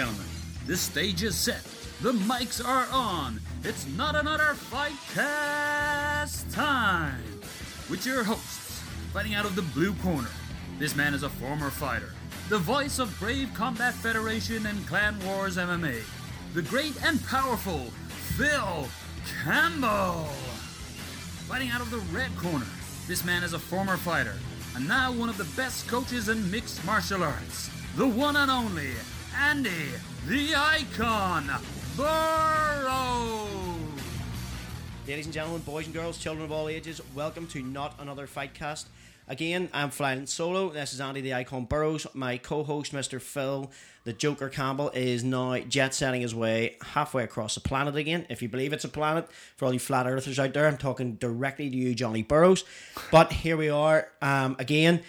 gentlemen, the stage is set. The mics are on. It's not another fight cast time. With your hosts, fighting out of the blue corner. This man is a former fighter, the voice of Brave Combat Federation and Clan Wars MMA. The great and powerful Phil Campbell. Fighting out of the red corner. This man is a former fighter, and now one of the best coaches in mixed martial arts. The one and only Andy, the icon, Burrow. Ladies and gentlemen, boys and girls, children of all ages, welcome to Not Another Fight Cast. Again, I'm flying solo. This is Andy the Icon Burrows. My co host, Mr. Phil, the Joker Campbell, is now jet setting his way halfway across the planet again. If you believe it's a planet, for all you flat earthers out there, I'm talking directly to you, Johnny Burrows. But here we are um, again.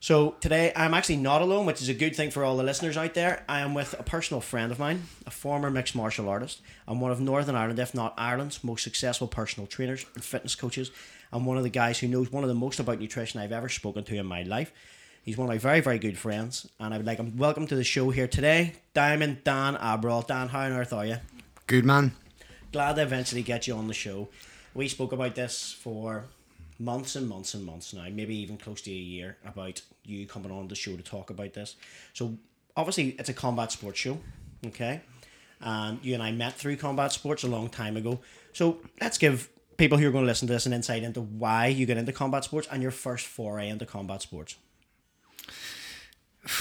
So today I'm actually not alone, which is a good thing for all the listeners out there. I am with a personal friend of mine, a former mixed martial artist, and one of Northern Ireland, if not Ireland's, most successful personal trainers and fitness coaches, and one of the guys who knows one of the most about nutrition I've ever spoken to in my life. He's one of my very, very good friends, and I would like him welcome to the show here today, Diamond Dan Abrol. Dan, how on earth are you? Good man. Glad to eventually get you on the show. We spoke about this for months and months and months now, maybe even close to a year, about you coming on the show to talk about this. So obviously it's a combat sports show, okay? And you and I met through combat sports a long time ago. So let's give people who are going to listen to this an insight into why you get into combat sports and your first foray into combat sports.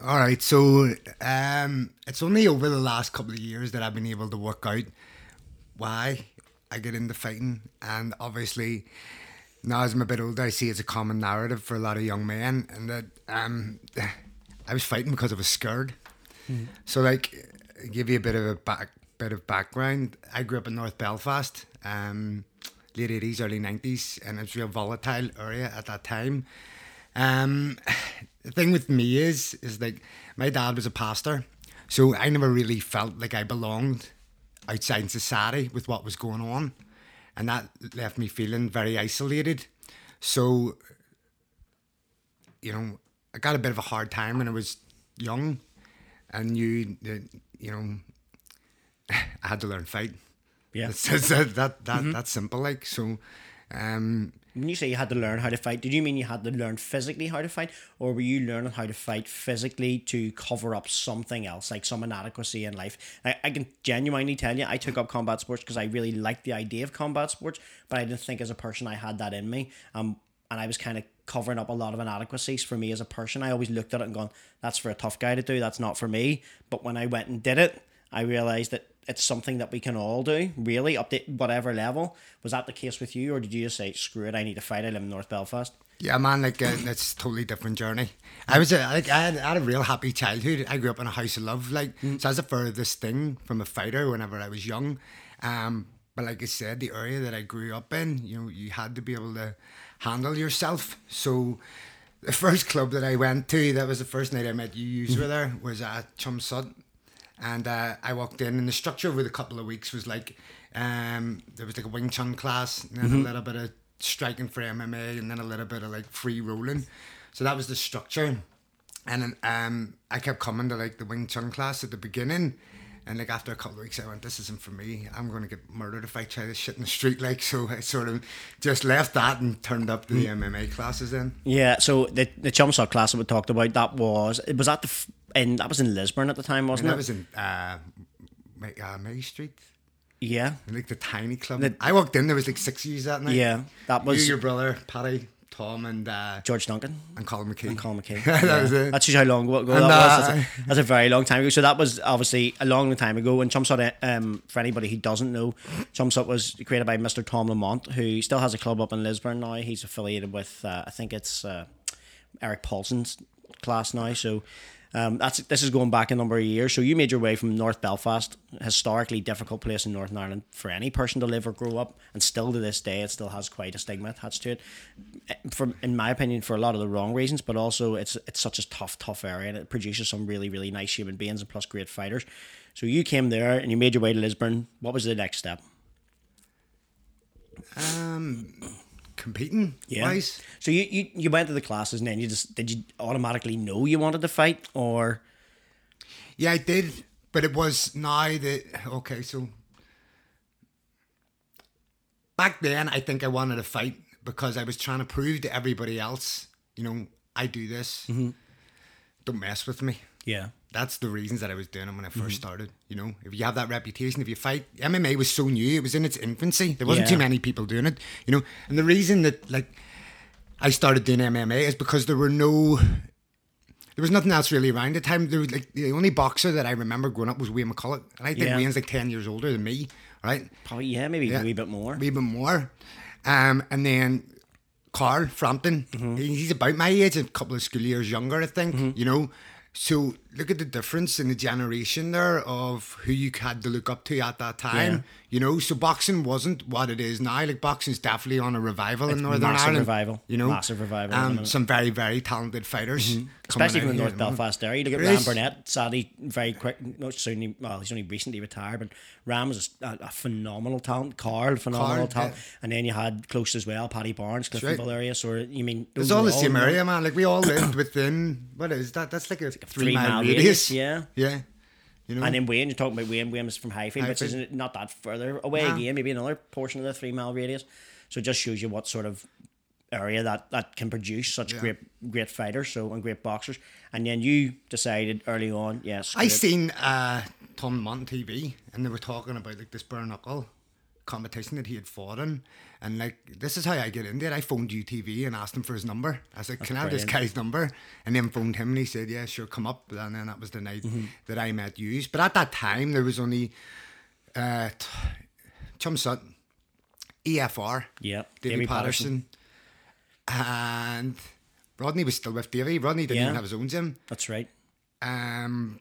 All right, so um, it's only over the last couple of years that I've been able to work out why I get into fighting, and obviously now as I'm a bit older, I see it's a common narrative for a lot of young men, and that um, I was fighting because I was scared. So, like, give you a bit of a back bit of background. I grew up in North Belfast, um, late eighties, early nineties, and it's a real volatile area at that time. Um, the thing with me is, is like my dad was a pastor, so I never really felt like I belonged outside in society with what was going on, and that left me feeling very isolated. So, you know, I got a bit of a hard time when I was young, and knew that you know I had to learn fight. Yeah. It's, it's that that, that that's simple. Like so, um, When you say you had to learn how to fight, did you mean you had to learn physically how to fight, or were you learning how to fight physically to cover up something else, like some inadequacy in life? I, I can genuinely tell you, I took up combat sports because I really liked the idea of combat sports, but I didn't think as a person I had that in me. Um, and I was kind of covering up a lot of inadequacies for me as a person. I always looked at it and gone, "That's for a tough guy to do. That's not for me." But when I went and did it, I realized that it's something that we can all do, really, up to whatever level. Was that the case with you, or did you just say, "Screw it, I need to fight"? I live in North Belfast. Yeah, man, like uh, it's a totally different journey. I was a, like I had, I had a real happy childhood. I grew up in a house of love, like so. That's the furthest thing from a fighter. Whenever I was young, um, but like I said, the area that I grew up in, you know, you had to be able to handle yourself. So, the first club that I went to, that was the first night I met you. You were there was at Chum Sut, and uh, I walked in, and the structure over the couple of weeks was like, um, there was like a Wing Chun class, and then a little bit of striking for MMA, and then a little bit of like free rolling. So that was the structure. And then um, I kept coming to like the Wing Chun class at the beginning. And like after a couple of weeks, I went, "This isn't for me. I'm going to get murdered if I try this shit in the street." Like, so I sort of just left that and turned up to the MMA classes. Then Yeah, so the the chum shot class that we talked about that was it was at the in that was in Lisburn at the time, wasn't it? that was in uh, uh, Mary Street, yeah, like the tiny club. The- I walked in, there was like six of yous that night. yeah, that you, was your brother, Paddy, Tom, and uh, George Duncan. and Colin McKee. And Colin McKay. that Yeah. was it. That's just how long ago And, that was. uh, That's a, that's a very long time ago. So that was obviously a long time ago. And Chumsut, um, for anybody who doesn't know, Chumsut was created by Mr. Tom Lamont, who still has a club up in Lisburn now. He's affiliated with, uh, I think it's uh, Erik Paulson's class now. So um, that's this is going back a number of years. So you made your way from North Belfast, historically difficult place in Northern Ireland for any person to live or grow up, and still to this day, it still has quite a stigma attached to it. From in my opinion, for a lot of the wrong reasons, but also it's it's such a tough, tough area, and it produces some really, really nice human beings and plus great fighters. So you came there and you made your way to Lisburn. What was the next step? Um, competing wise. So you, you you went to the classes and then you just did you automatically know you wanted to fight or Yeah, I did, but it was now that okay. So back then, I think I wanted to fight because I was trying to prove to everybody else, you know, I do this. Mm-hmm. Don't mess with me. Yeah. That's the reasons that I was doing them when I 1st Mm-hmm. started. You know, if you have that reputation, if you fight, MMA was so new; it was in its infancy. There wasn't Yeah. too many people doing it. You know, and the reason that like I started doing MMA is because there were no, there was nothing else really around the time. There was like the only boxer that I remember growing up was Wayne McCullough, and I think Yeah. Wayne's like ten years older than me, right? Probably, yeah, maybe Yeah. a wee bit more. A wee bit more. Um, and then Carl Frampton, Mm-hmm. he's about my age, a couple of school years younger, I think, you know. So look at the difference in the generation there of who you had to look up to at that time, Yeah. you know. So boxing wasn't what it is now. Like boxing's definitely on a revival in Northern massive Ireland. revival. you know, Massive revival Um, some very very talented fighters, coming Especially from the North moment. Belfast area. You look at Ryan. Burnett, sadly, very quick, not soon, well, he's only recently retired, but Ryan was a, a phenomenal talent. Carl, phenomenal Carl, talent. yeah. And then you had close as well, Paddy Barnes, right. Cliftonville area. So, you mean, It's all the same area, man. Like we all lived within what is that? That's like a three, three mile, radius, yeah. yeah. You know, And then Wayne, you're talking about Wayne. Wayne is from Highfield, which is not that further away Nah. again, maybe another portion of the three mile radius. So it just shows you what sort of area that, that can produce such Yeah. great great fighters so and great boxers. And then you decided early on, yes, I seen uh, Tom on TV, and they were talking about like this bare knuckle competition that he had fought in, and like this is how I get into it. I phoned UTV and asked him for his number. I said, "Can I have this guy's number?" And then phoned him, and he said, "Yeah, sure, come up." And then that was the night Mm-hmm. that I met you. But at that time, there was only uh, t- Chum Sutton, EFR, Yeah, Davy, Davy Patterson, and Rodney was still with Davy. Rodney didn't Yeah. even have his own gym That's right. um,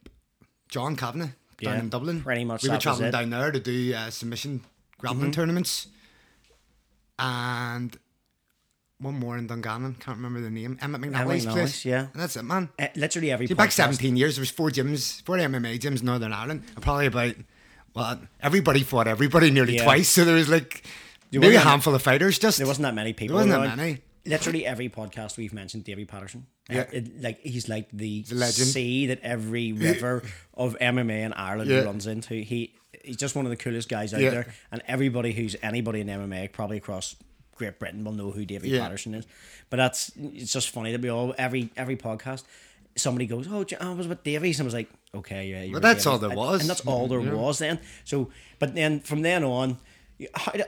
John Kavanagh down Yeah, in Dublin. pretty much We were traveling down there to do uh, submission grappling Mm-hmm. tournaments, and one more in Dungannon. Can't remember the name. Emmett McNally's McNally's, place. yeah. and that's it, man. Uh, literally every See, back 17 years, there was four gyms, four MMA gyms in Northern Ireland, and probably about well, everybody fought everybody nearly Yeah. twice. So there was like There maybe a handful of fighters. Just There wasn't that many people. There wasn't that many. Literally every podcast we've mentioned Davy Patterson. Uh, Yeah. it- like he's like the legend. sea that every river of MMA in Ireland Yeah. runs into. He he's just one of the coolest guys out Yeah. there, and everybody who's anybody in MMA probably across Great Britain will know who David Yeah. Patterson is. But that's it's just funny that we all every every podcast. Somebody goes, oh, I was with Davies, and I was like, okay, yeah. But that's all there was. and that's all there Yeah. was then. So, but then from then on, how, did-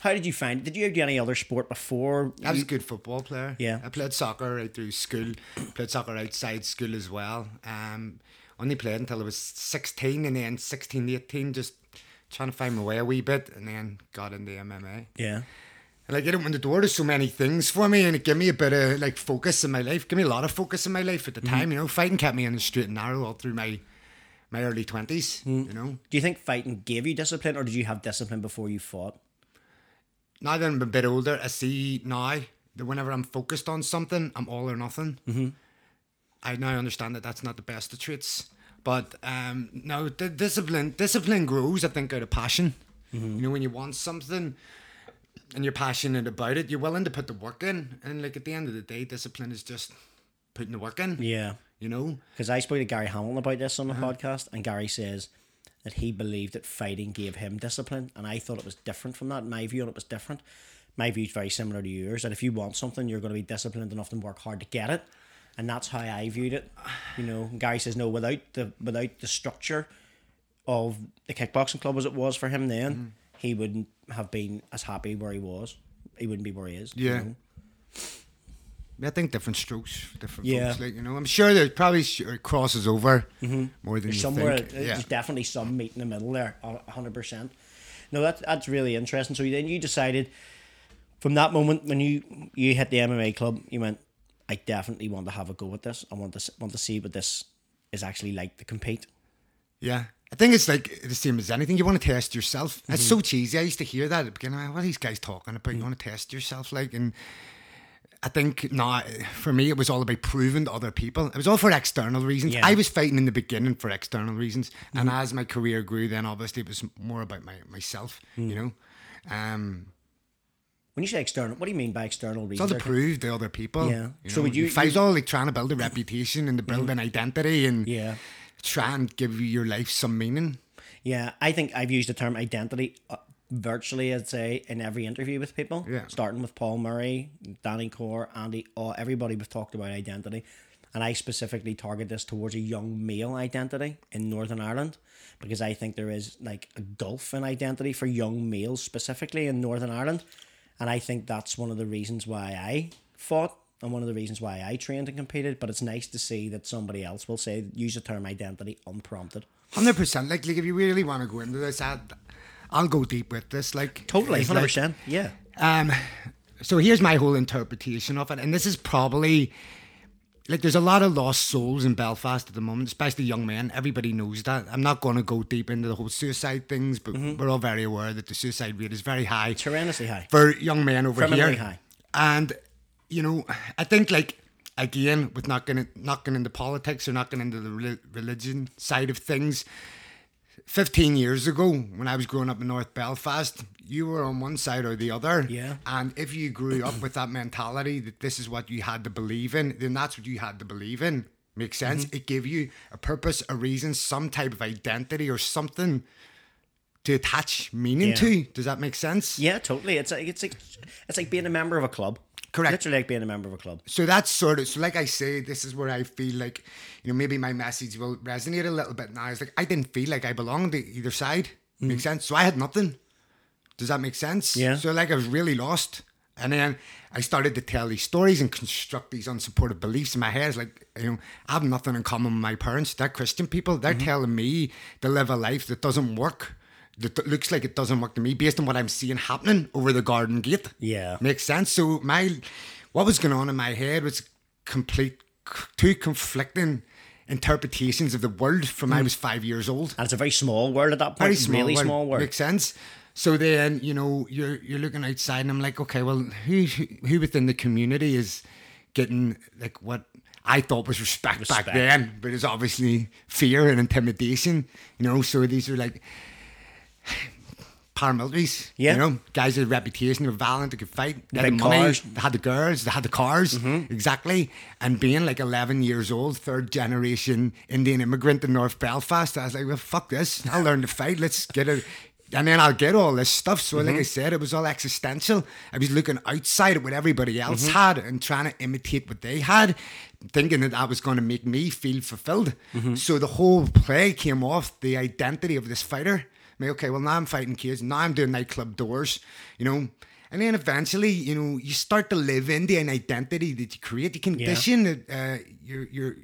how did you find? Did you do any other sport before? I was a good football player. Yeah. I played soccer right through school. Played soccer outside school as well. Um, only played until I was 16 and then 16, 18, just trying to find my way a wee bit and then got into MMA. yeah. And like it opened the door to so many things for me and it gave me a bit of like focus in my life. Gave me a lot of focus in my life at the time, you know. Fighting kept me in the straight and narrow all through my my early 20s, you know. Do you think fighting gave you discipline, or did you have discipline before you fought? now that I'm a bit older, I see now that whenever I'm focused on something, I'm all or nothing. Mm-hmm. I now understand that that's not the best of traits. But um, no, the discipline discipline grows, I think, out of passion. You know, when you want something and you're passionate about it, you're willing to put the work in. And like at the end of the day, discipline is just putting the work in. Yeah. You know, Because I spoke to Gary Hamilton about this on the Uh-huh. podcast, and Gary says that he believed that fighting gave him discipline, and I thought it was different from that. My view on it was different. My view is very similar to yours. That if you want something, you're going to be disciplined enough and work hard to get it, and that's how I viewed it. You know, Gary says no, without the without the structure of the kickboxing club as it was for him then, Mm-hmm. he wouldn't have been as happy where he was. He wouldn't be where he is. you Yeah. know? I think different strokes different Yeah. folks. Like you know, I'm sure there probably crosses over more than There's you somewhere think. there's Yeah. definitely some meat in the middle there, a hundred percent. No, that that's really interesting. So then you decided from that moment when you you hit the MMA club, you went, I definitely want to have a go at this. I want to want to see what this is actually like to compete. Yeah. I think it's like the same as anything. You want to test yourself. It's Mm-hmm. so cheesy. I used to hear that at the beginning. What are these guys talking about? You want to test yourself, like, and I think now for me it was all about proving to other people. It was all for external reasons. Yeah. Mm-hmm. I was fighting in the beginning for external reasons, and as my career grew, then obviously it was more about my myself. Mm. You know, um, When you say external, what do you mean by external it's all reasons? to prove to other people. Yeah. You So know? would you- fight you- all like trying to build a reputation and to build an identity and Yeah. try and give your life some meaning. Yeah, I think I've used the term identity uh, virtually, I'd say, in every interview with people. Yeah. Starting with Paul Murray, Danny Core, Andy, oh, everybody we've talked about identity. And I specifically target this towards a young male identity in Northern Ireland because I think there is like a gulf in identity for young males specifically in Northern Ireland. And I think that's one of the reasons why I fought and one of the reasons why I trained and competed. But it's nice to see that somebody else will say, use the term identity unprompted. Hundred percent. Like, like if you really want to go into this, I'd, I'll go deep with this. Like, Totally, 100%. yeah. Um, so here's my whole interpretation of it, and this is probably like there's a lot of lost souls in Belfast at the moment, especially young men. Everybody knows that. I'm not going to go deep into the whole suicide things, but mm-hmm. we're all very aware that the suicide rate is very high It's horrendously high. for young men over Criminally here. high. And you know, I think like again with not getting not getting into politics or not getting into the rel- religion side of things. 15 years ago, when I was growing up in North Belfast, you were on one side or the other. Yeah. And if you grew up with that mentality that this is what you had to believe in, then that's what you had to believe in. Makes sense? Mm-hmm. It gave you a purpose, a reason, some type of identity or something to attach meaning Yeah. to. Does that make sense? Yeah, totally. It's like it's like it's like being a member of a club. Correct. Literally like being a member of a club. so that's sort of so like I say, this is where I feel like, you know, maybe my message will resonate a little bit now. It's like I didn't feel like I belonged to either side. Makes sense. So I had nothing. Does that make sense? Mm. Yeah. So like I was really lost. And then I started to tell these stories and construct these unsupported beliefs in my head. It's like, you know, I have nothing in common with my parents. They're Christian people. They're Mm-hmm. telling me to live a life that doesn't work. That that looks like it doesn't work to me based on what I'm seeing happening over the garden gate. Yeah. Makes sense. So my what was going on in my head was complete two conflicting interpretations of the world from I hmm. was five years old. And it's a very small world at that point. Very small, really world. small world. Makes sense. So then you know you're you're looking outside, and I'm like, okay, well, who who, who within the community is getting like what I thought was respect, Respect. back then, but it's obviously fear and intimidation. You know, so these are like paramilitaries. Yeah. You know, guys with a reputation, they were violent, they could fight, they had the money, cars. Mm-hmm. they had the girls, they had the cars. Exactly. And being like 11 years old, third generation Indian immigrant in North Belfast, I was like, well, fuck this. I'll learn to fight. Let's get it. And then I'll get all this stuff. So, Mm-hmm. like I said, it was all existential. I was looking outside at what everybody else Mm-hmm. had and trying to imitate what they had, thinking that that was going to make me feel fulfilled. Mm-hmm. So, the whole play came off the identity of this fighter. I mean, okay, well, now I'm fighting kids. Now I'm doing nightclub doors, you know. And then eventually, you know, you start to live into an identity that you create. You condition that Uh, you're, you're,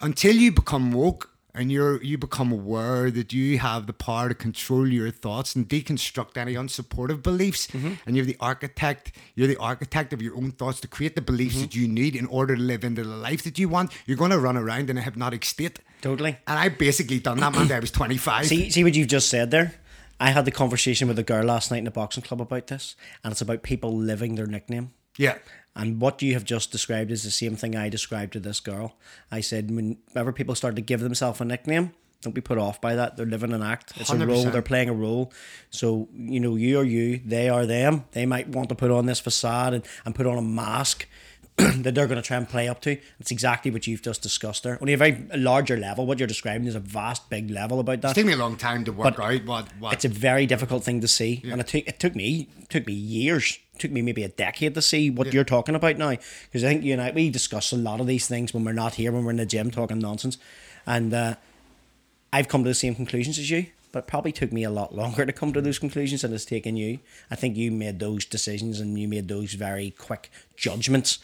until you become woke and you're you become aware that you have the power to control your thoughts and deconstruct any unsupportive beliefs and you're the architect you're the architect of your own thoughts to create the beliefs that you need in order to live into the life that you want you're going to run around in a hypnotic state Totally. and i basically done that man i was 25 See, see what you've just said there. I had the conversation with a girl last night in a boxing club about this, and it's about people living their nickname. yeah And what you have just described is the same thing I described to this girl. I said, whenever people start to give themselves a nickname, don't be put off by that. They're living an act. It's a role. They're playing a role. So, you know, you are you, they are them. They might want to put on this facade and, and put on a mask that they're going to try and play up to. It's exactly what you've just discussed there. Only a very larger level. What you're describing is a vast, big level about that it took me a long time to work But out what what it's a very difficult thing to see, and it took it took me took me years, took me maybe a decade to see what you're talking about now. Because I think you and I we discuss a lot of these things when we're not here, when we're in the gym talking nonsense, and uh, I've come to the same conclusions as you. But it probably took me a lot longer to come to those conclusions than it's taken you. I think you made those decisions and you made those very quick judgments,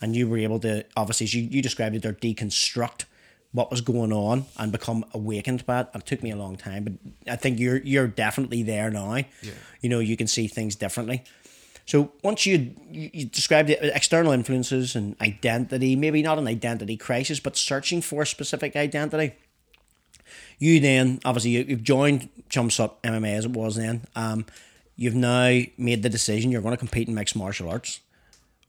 and you were able to obviously as you, you described it, there deconstruct what was going on and become awakened by it. It took me a long time, but I think you're you're definitely there now. Yeah. You know, you can see things differently. So once you you described the external influences and identity, maybe not an identity crisis, but searching for a specific identity. You then obviously you, you've joined Chumps Up MMA as it was then. Um, you've now made the decision you're going to compete in mixed martial arts.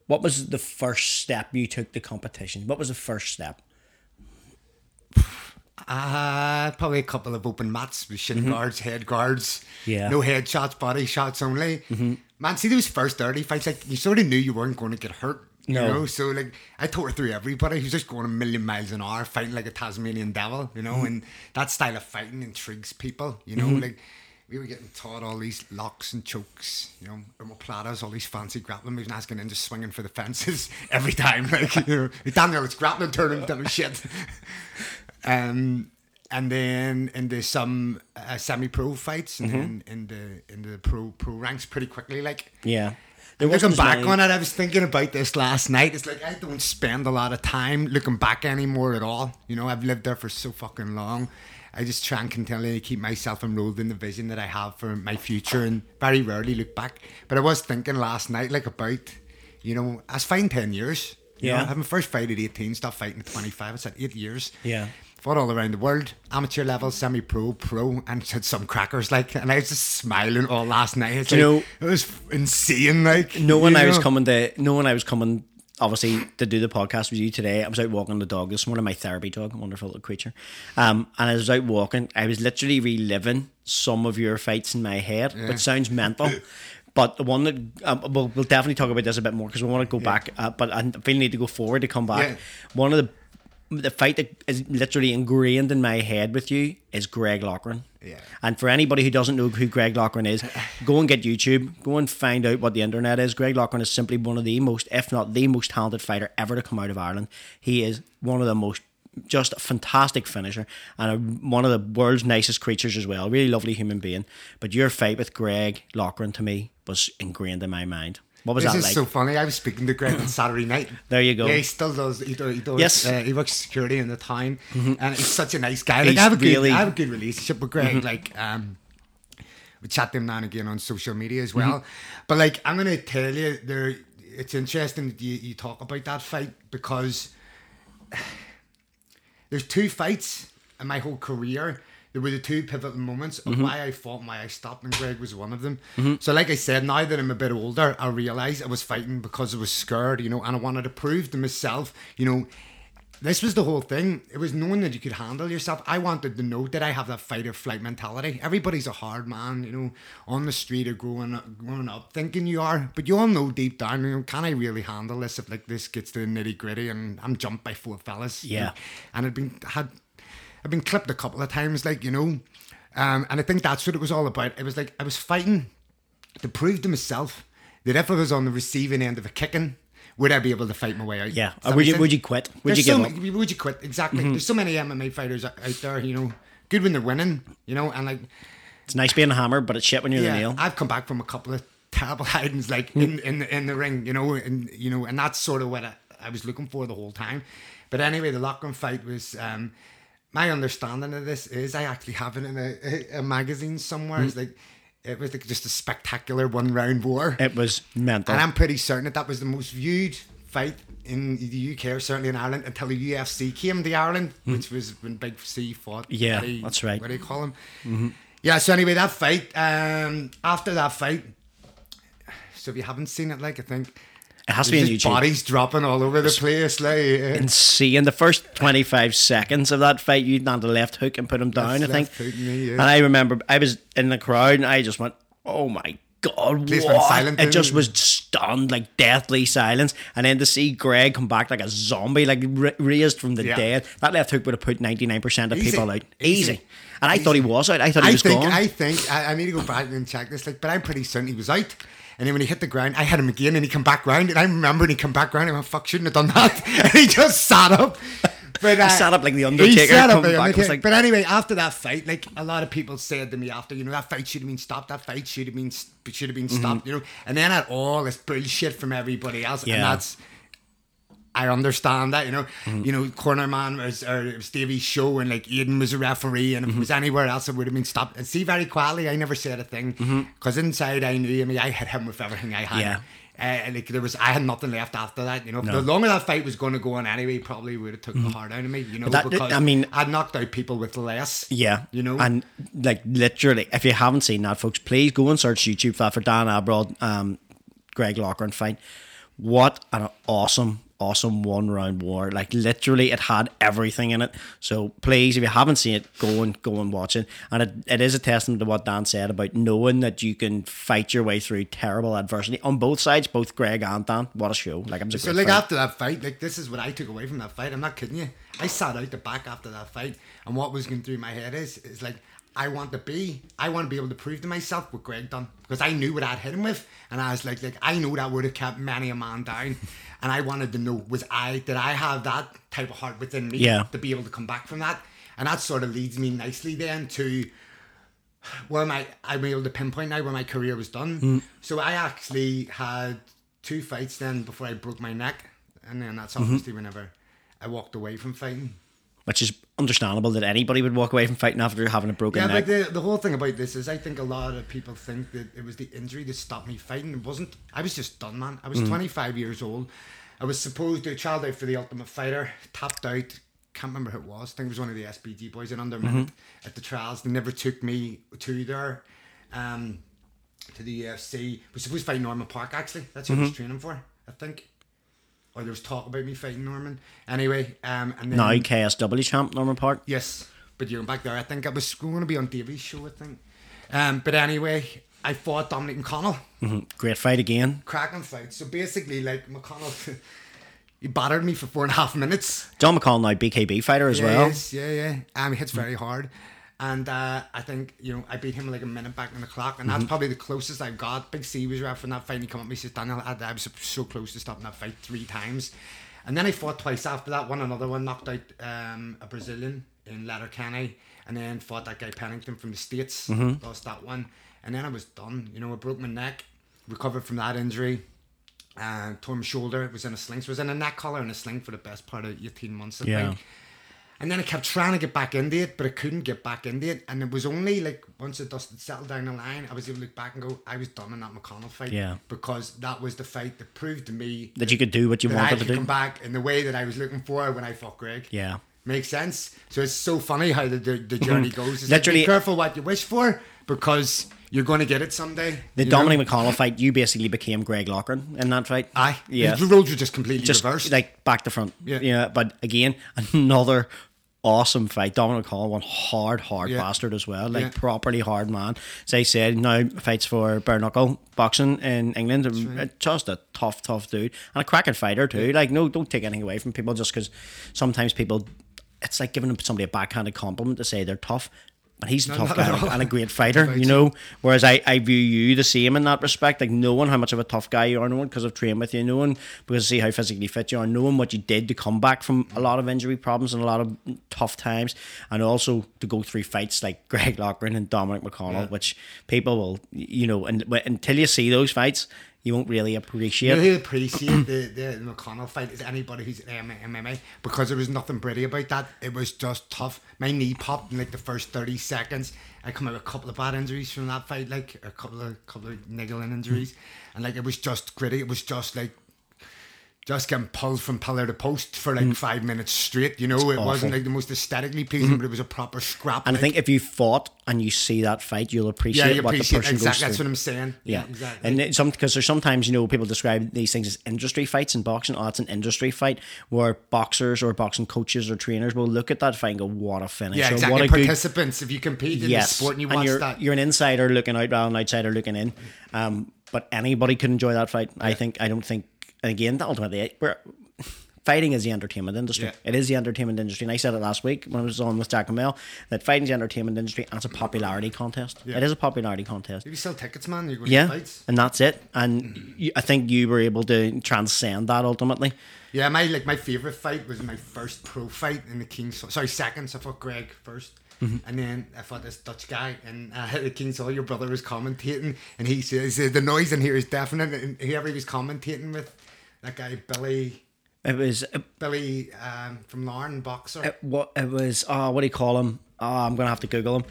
What was the first step you took to competition? What was the first step? Uh, probably a couple of open mats with shin guards, head guards. Mm-hmm. Yeah. Mm-hmm. No head shots, body shots only. Man, see those first 30 fights, like you sort of knew you weren't going to get hurt No. You know, so like I tore through everybody. He was just going a million miles an hour, fighting like a Tasmanian devil, you know, Mm-hmm. and that style of fighting intrigues people, you know, like we were getting taught all these locks and chokes, you know, omoplatas, all these fancy grappling moves, and I was getting into swinging for the fences every time. Like, you know, Daniel, it's grappling turning into shit. um, and then into some uh, semi-pro fights, and then into into the pro pro ranks pretty quickly. Like, Yeah. There looking back many- on it, I was thinking about this last night. It's like I don't spend a lot of time looking back anymore at all. You know, I've lived there for so fucking long. I just try and continually keep myself enrolled in the vision that I have for my future and very rarely look back. But I was thinking last night, like about, you know, I was fighting 10 years. You Yeah. Know, I had my first fight at 18, stopped fighting at 25. It's at eight years. Yeah. Fought all around the world, amateur level, semi pro, pro, and had some crackers like, and I was just smiling all last night. It's you like, it was insane. Like, no one I was know? coming to no one I was coming obviously to do the podcast with you today. I was out walking the dog this morning, my therapy dog, wonderful little creature. Um, and as I was out walking. I was literally reliving some of your fights in my head, which sounds mental. But the one that um, we'll, we'll definitely talk about this a bit more because we want to go back. Uh, but I feel need to go forward to come back. Yeah. One of the the fight that is literally ingrained in my head with you is Greg Loughran. Yeah. And for anybody who doesn't know who Greg Loughran is, go and get YouTube. Go and find out what the internet is. Greg Loughran is simply one of the most, if not the most talented fighter ever to come out of Ireland. He is one of the most just a fantastic finisher and a, one of the world's nicest creatures as well. Really lovely human being. But your fight with Greg Loughran to me was ingrained in my mind. What was This that is like? so funny. I was speaking to Greg on Saturday night. There you go. Yeah, he still does. He does. He, does, Yes. Mm-hmm. uh, he works security in the town, and he's such a nice guy. Like He's I have a good, really- Mm-hmm. I have a good relationship with Greg. Like, um, we chat to him now and again on social media as well. But like, I'm gonna tell you, there. It's interesting that you, you talk about that fight because there's two fights in my whole career. There were the two pivotal moments of Mm-hmm. why I fought and why I stopped, and Greg was one of them. So, like I said, now that I'm a bit older, I realize I was fighting because I was scared, you know, and I wanted to prove to myself, you know, this was the whole thing. It was knowing that you could handle yourself. I wanted to know that I have that fight or flight mentality. Everybody's a hard man, you know, on the street or growing up, growing up thinking you are, but you all know deep down, you know, can I really handle this if like this gets to the nitty gritty and I'm jumped by four fellas? Yeah. know? and I'd been had I've been clipped a couple of times, like you know, um, and I think that's what it was all about. It was like I was fighting to prove to myself that if I was on the receiving end of a kicking, would I be able to fight my way out? yeah. Or would you would you quit? Would There's you so give up? Mm-hmm. many- would you quit? Exactly. There's so many MMA fighters out there, you know, good when they're winning, you know, and like It's nice being a hammer, but it's shit when you're the nail. I've come back from a couple of terrible hidings, like in in the, in the ring, you know, and you know, and that's sort of what I, I was looking for the whole time. But anyway, the Loughran fight was. Um, my understanding of this is I actually have it in a, a, a magazine somewhere. It's like it was like just a spectacular one round war, It was mental. and I'm pretty certain that that was the most viewed fight in the UK or certainly in Ireland until the UFC came to Ireland, which was when Big C fought. Hmm. Yeah, Eddie- that's right. What do you call him? Yeah. So anyway, that fight. Um, after that fight, so if you haven't seen it, like I think It has to be there's on YouTube. bodies dropping all over the place, like. and seeing the first 25 seconds of that fight, you'd landed a left hook and put him down, I think. me, yeah. And I remember I was in the crowd and I just went, oh my God, went what? silent, It just was stunned, like deathly silence. And then to see Greg come back like a zombie, like ra- raised from the Yeah. dead, that left hook would have put 99% of Easy. people out. Easy. Easy. And I thought he was out. I thought he I was think gone. I think I, I need to go back and check this, like, but I'm pretty certain he was out. And then when he hit the ground, I hit him again, and he come back round. And I remember when he come back round, I went, "Fuck, shouldn't have done that." and he just sat up. But uh, sat up like the Undertaker. he sat up like Undertaker. like- but anyway, after that fight, like a lot of people said to me after, you know, that fight should have been stopped. That fight should have been should have been stopped. You know, and then at all this bullshit from everybody else, and Mm-hmm. Yeah. that's. I understand that, you know, Mm-hmm. you know, Corner Man was or it was Davey's show and like Aiden was a referee and if it was anywhere else it would have been stopped. And see, very quietly, I never said a thing because inside I knew. I mean, I hit him with everything I had. Mm-hmm. Yeah. Uh, and like there was, I had nothing left after that. You know, No. the longer that fight was going to go on anyway, probably would have took the heart out of me. You know, that- because I mean- I'd knocked out people with less. Yeah, you know, and like literally, if you haven't seen that, folks, please go and search YouTube for that for Dan Abrol, um, Greg Loughran fight. What an awesome, awesome one round war. Like literally, it had everything in it. So please, if you haven't seen it, go and go and watch it. And it, it is a testament to what Dan said about knowing that you can fight your way through terrible adversity on both sides, both Greg and Dan. What a show! Like I'm just So like after that fight, like this is what I took away from that fight. I'm not kidding you. I sat out the back after that fight, and what was going through my head is, is like I want to be, I want to be able to prove to myself what Greg done because I knew what I'd hit him with, and I was like, like I know that would have kept many a man down, and I wanted to know was I did I have that type of heart within me Yeah. to be able to come back from that, and that sort of leads me nicely then to where my I'm able to pinpoint now where my career was done. Mm. So I actually had two fights then before I broke my neck, and then that's mm-hmm. obviously whenever I walked away from fighting. Which is understandable that anybody would walk away from fighting after having a broken Yeah, neck. but the, the whole thing about this is I think a lot of people think that it was the injury that stopped me fighting. It wasn't. I was just done, man. I was mm. 25 years old. I was supposed to child out for the Ultimate Fighter, tapped out. Can't remember who it was. I think it was one of the SBG boys in under minute mm-hmm. at the trials. They never took me to there, um, to the UFC. was supposed to fight Norman Parke actually. That's who I was mm-hmm. training for. I think. Or there was talk about me fighting Norman. Anyway, um, and then now KSW champ Norman Parke. Yes, but you're back there. I think I was going to be on Davy's show. I think. Um, but anyway, I fought Dominic McConnell. Great fight again. Cracking fight. So basically, like McConnell, he battered me for four and a half minutes. John McCall now BKB fighter as yeah, well. Yes, yeah, yeah. Um, he hits very hard. And uh, I think, you know, I beat him like a minute back on the clock. And Mm-hmm. that's probably the closest I've got. Big C was ref in that fight. And he come up and says, Daniel, I, I was so close to stopping that fight three times. And then I fought twice after that. One another one, knocked out um, a Brazilian in Letterkenny. And then fought that guy Pennington from the States. Mm-hmm. Lost that one. And then I was done. You know, I broke my neck. Recovered from that injury. Uh, tore my shoulder. It was in a sling. So it was in a neck collar and a sling for the best part of 18 months, I Yeah. think. And then I kept trying to get back into it, but I couldn't get back into it. And it was only like once the dust had settled down the line, I was able to look back and go, I was done in that McConnell fight. Yeah. Because that was the fight that proved to me That you could do what you that I wanted could to do. come back in the way that I was looking for when I fought Greg. Yeah. Makes sense. So it's so funny how the, the, the journey goes. It's like, Literally- be careful what you wish for because you're going to get it someday. The you know? Dominic McConnell fight, you basically became Greg Loughran in that fight. Aye. Yeah. The roles were just completely Just reversed. like back to front. Yeah. Yeah. But again, another awesome fight. Dominic McConnell, one hard, hard Yeah. bastard as well. Like Yeah. properly hard man. As I said, now fights for bare knuckle boxing in England. Uh, Just a tough, tough dude. And a cracking fighter too. Like, no, don't take anything away from people just because sometimes people it's like giving somebody a backhanded compliment to say they're tough. But he's a tough guy and a great fighter, you know. Whereas I, I view you the same in that respect, like knowing how much of a tough guy you are, knowing because I've trained with you, knowing because I see how physically fit you are, knowing what you did to come back from a lot of injury problems and a lot of tough times, and also to go through fights like Greg Loughran and Dominic McConnell, which people will, you know, and until you see those fights, you won't really appreciate. really appreciate the, the McConnell fight is anybody who's in MMA because there was nothing pretty about that. It was just tough. My knee popped in like the first thirty seconds. I come out with a couple of bad injuries from that fight, like a couple of couple of niggling injuries, and like it was just gritty. It was just like just getting pulled from pillar to post for like five minutes straight. You know, it wasn't Mm. awful. Mm-hmm. like the most aesthetically pleasing, but it was a proper scrap. And I think if you fought and you see that fight, you'll appreciate yeah, you what the appreciate person exactly. goes That's through. what I'm saying. Yeah, exactly. And it- some because there's sometimes you know people describe these things as industry fights in boxing. Oh, it's an industry fight where boxers or boxing coaches or trainers will look at that fight and go, "What a finish! yeah, exactly. What a good Participants, if you compete in yes." the sport and you and watch you're that, you're an insider looking out rather than an outsider looking in. Um, but anybody could enjoy that fight. I think. I don't think. Again, ultimately, we're. Fighting is the entertainment industry. Yeah. It is the entertainment industry. And I said it last week when I was on with Jack and Mel that fighting's the entertainment industry and it's a popularity contest. Yeah. It is a popularity contest. if you sell tickets, man, you're going Yeah, to fights. and that's it. And you, I think you were able to transcend that ultimately. Yeah, my like my favorite fight was my first pro fight in the King's. Sorry, second. So I fought Greg 1st and then I fought this Dutch guy, and uh, the King's Hall. Your brother was commentating, and he says "Uh, the noise in here is deafening. And whoever he was commentating with, that guy Billy, It was it, Billy um, from Larne, boxer. it, what it was. Oh, what do you call him? Oh, I'm gonna have to Google him.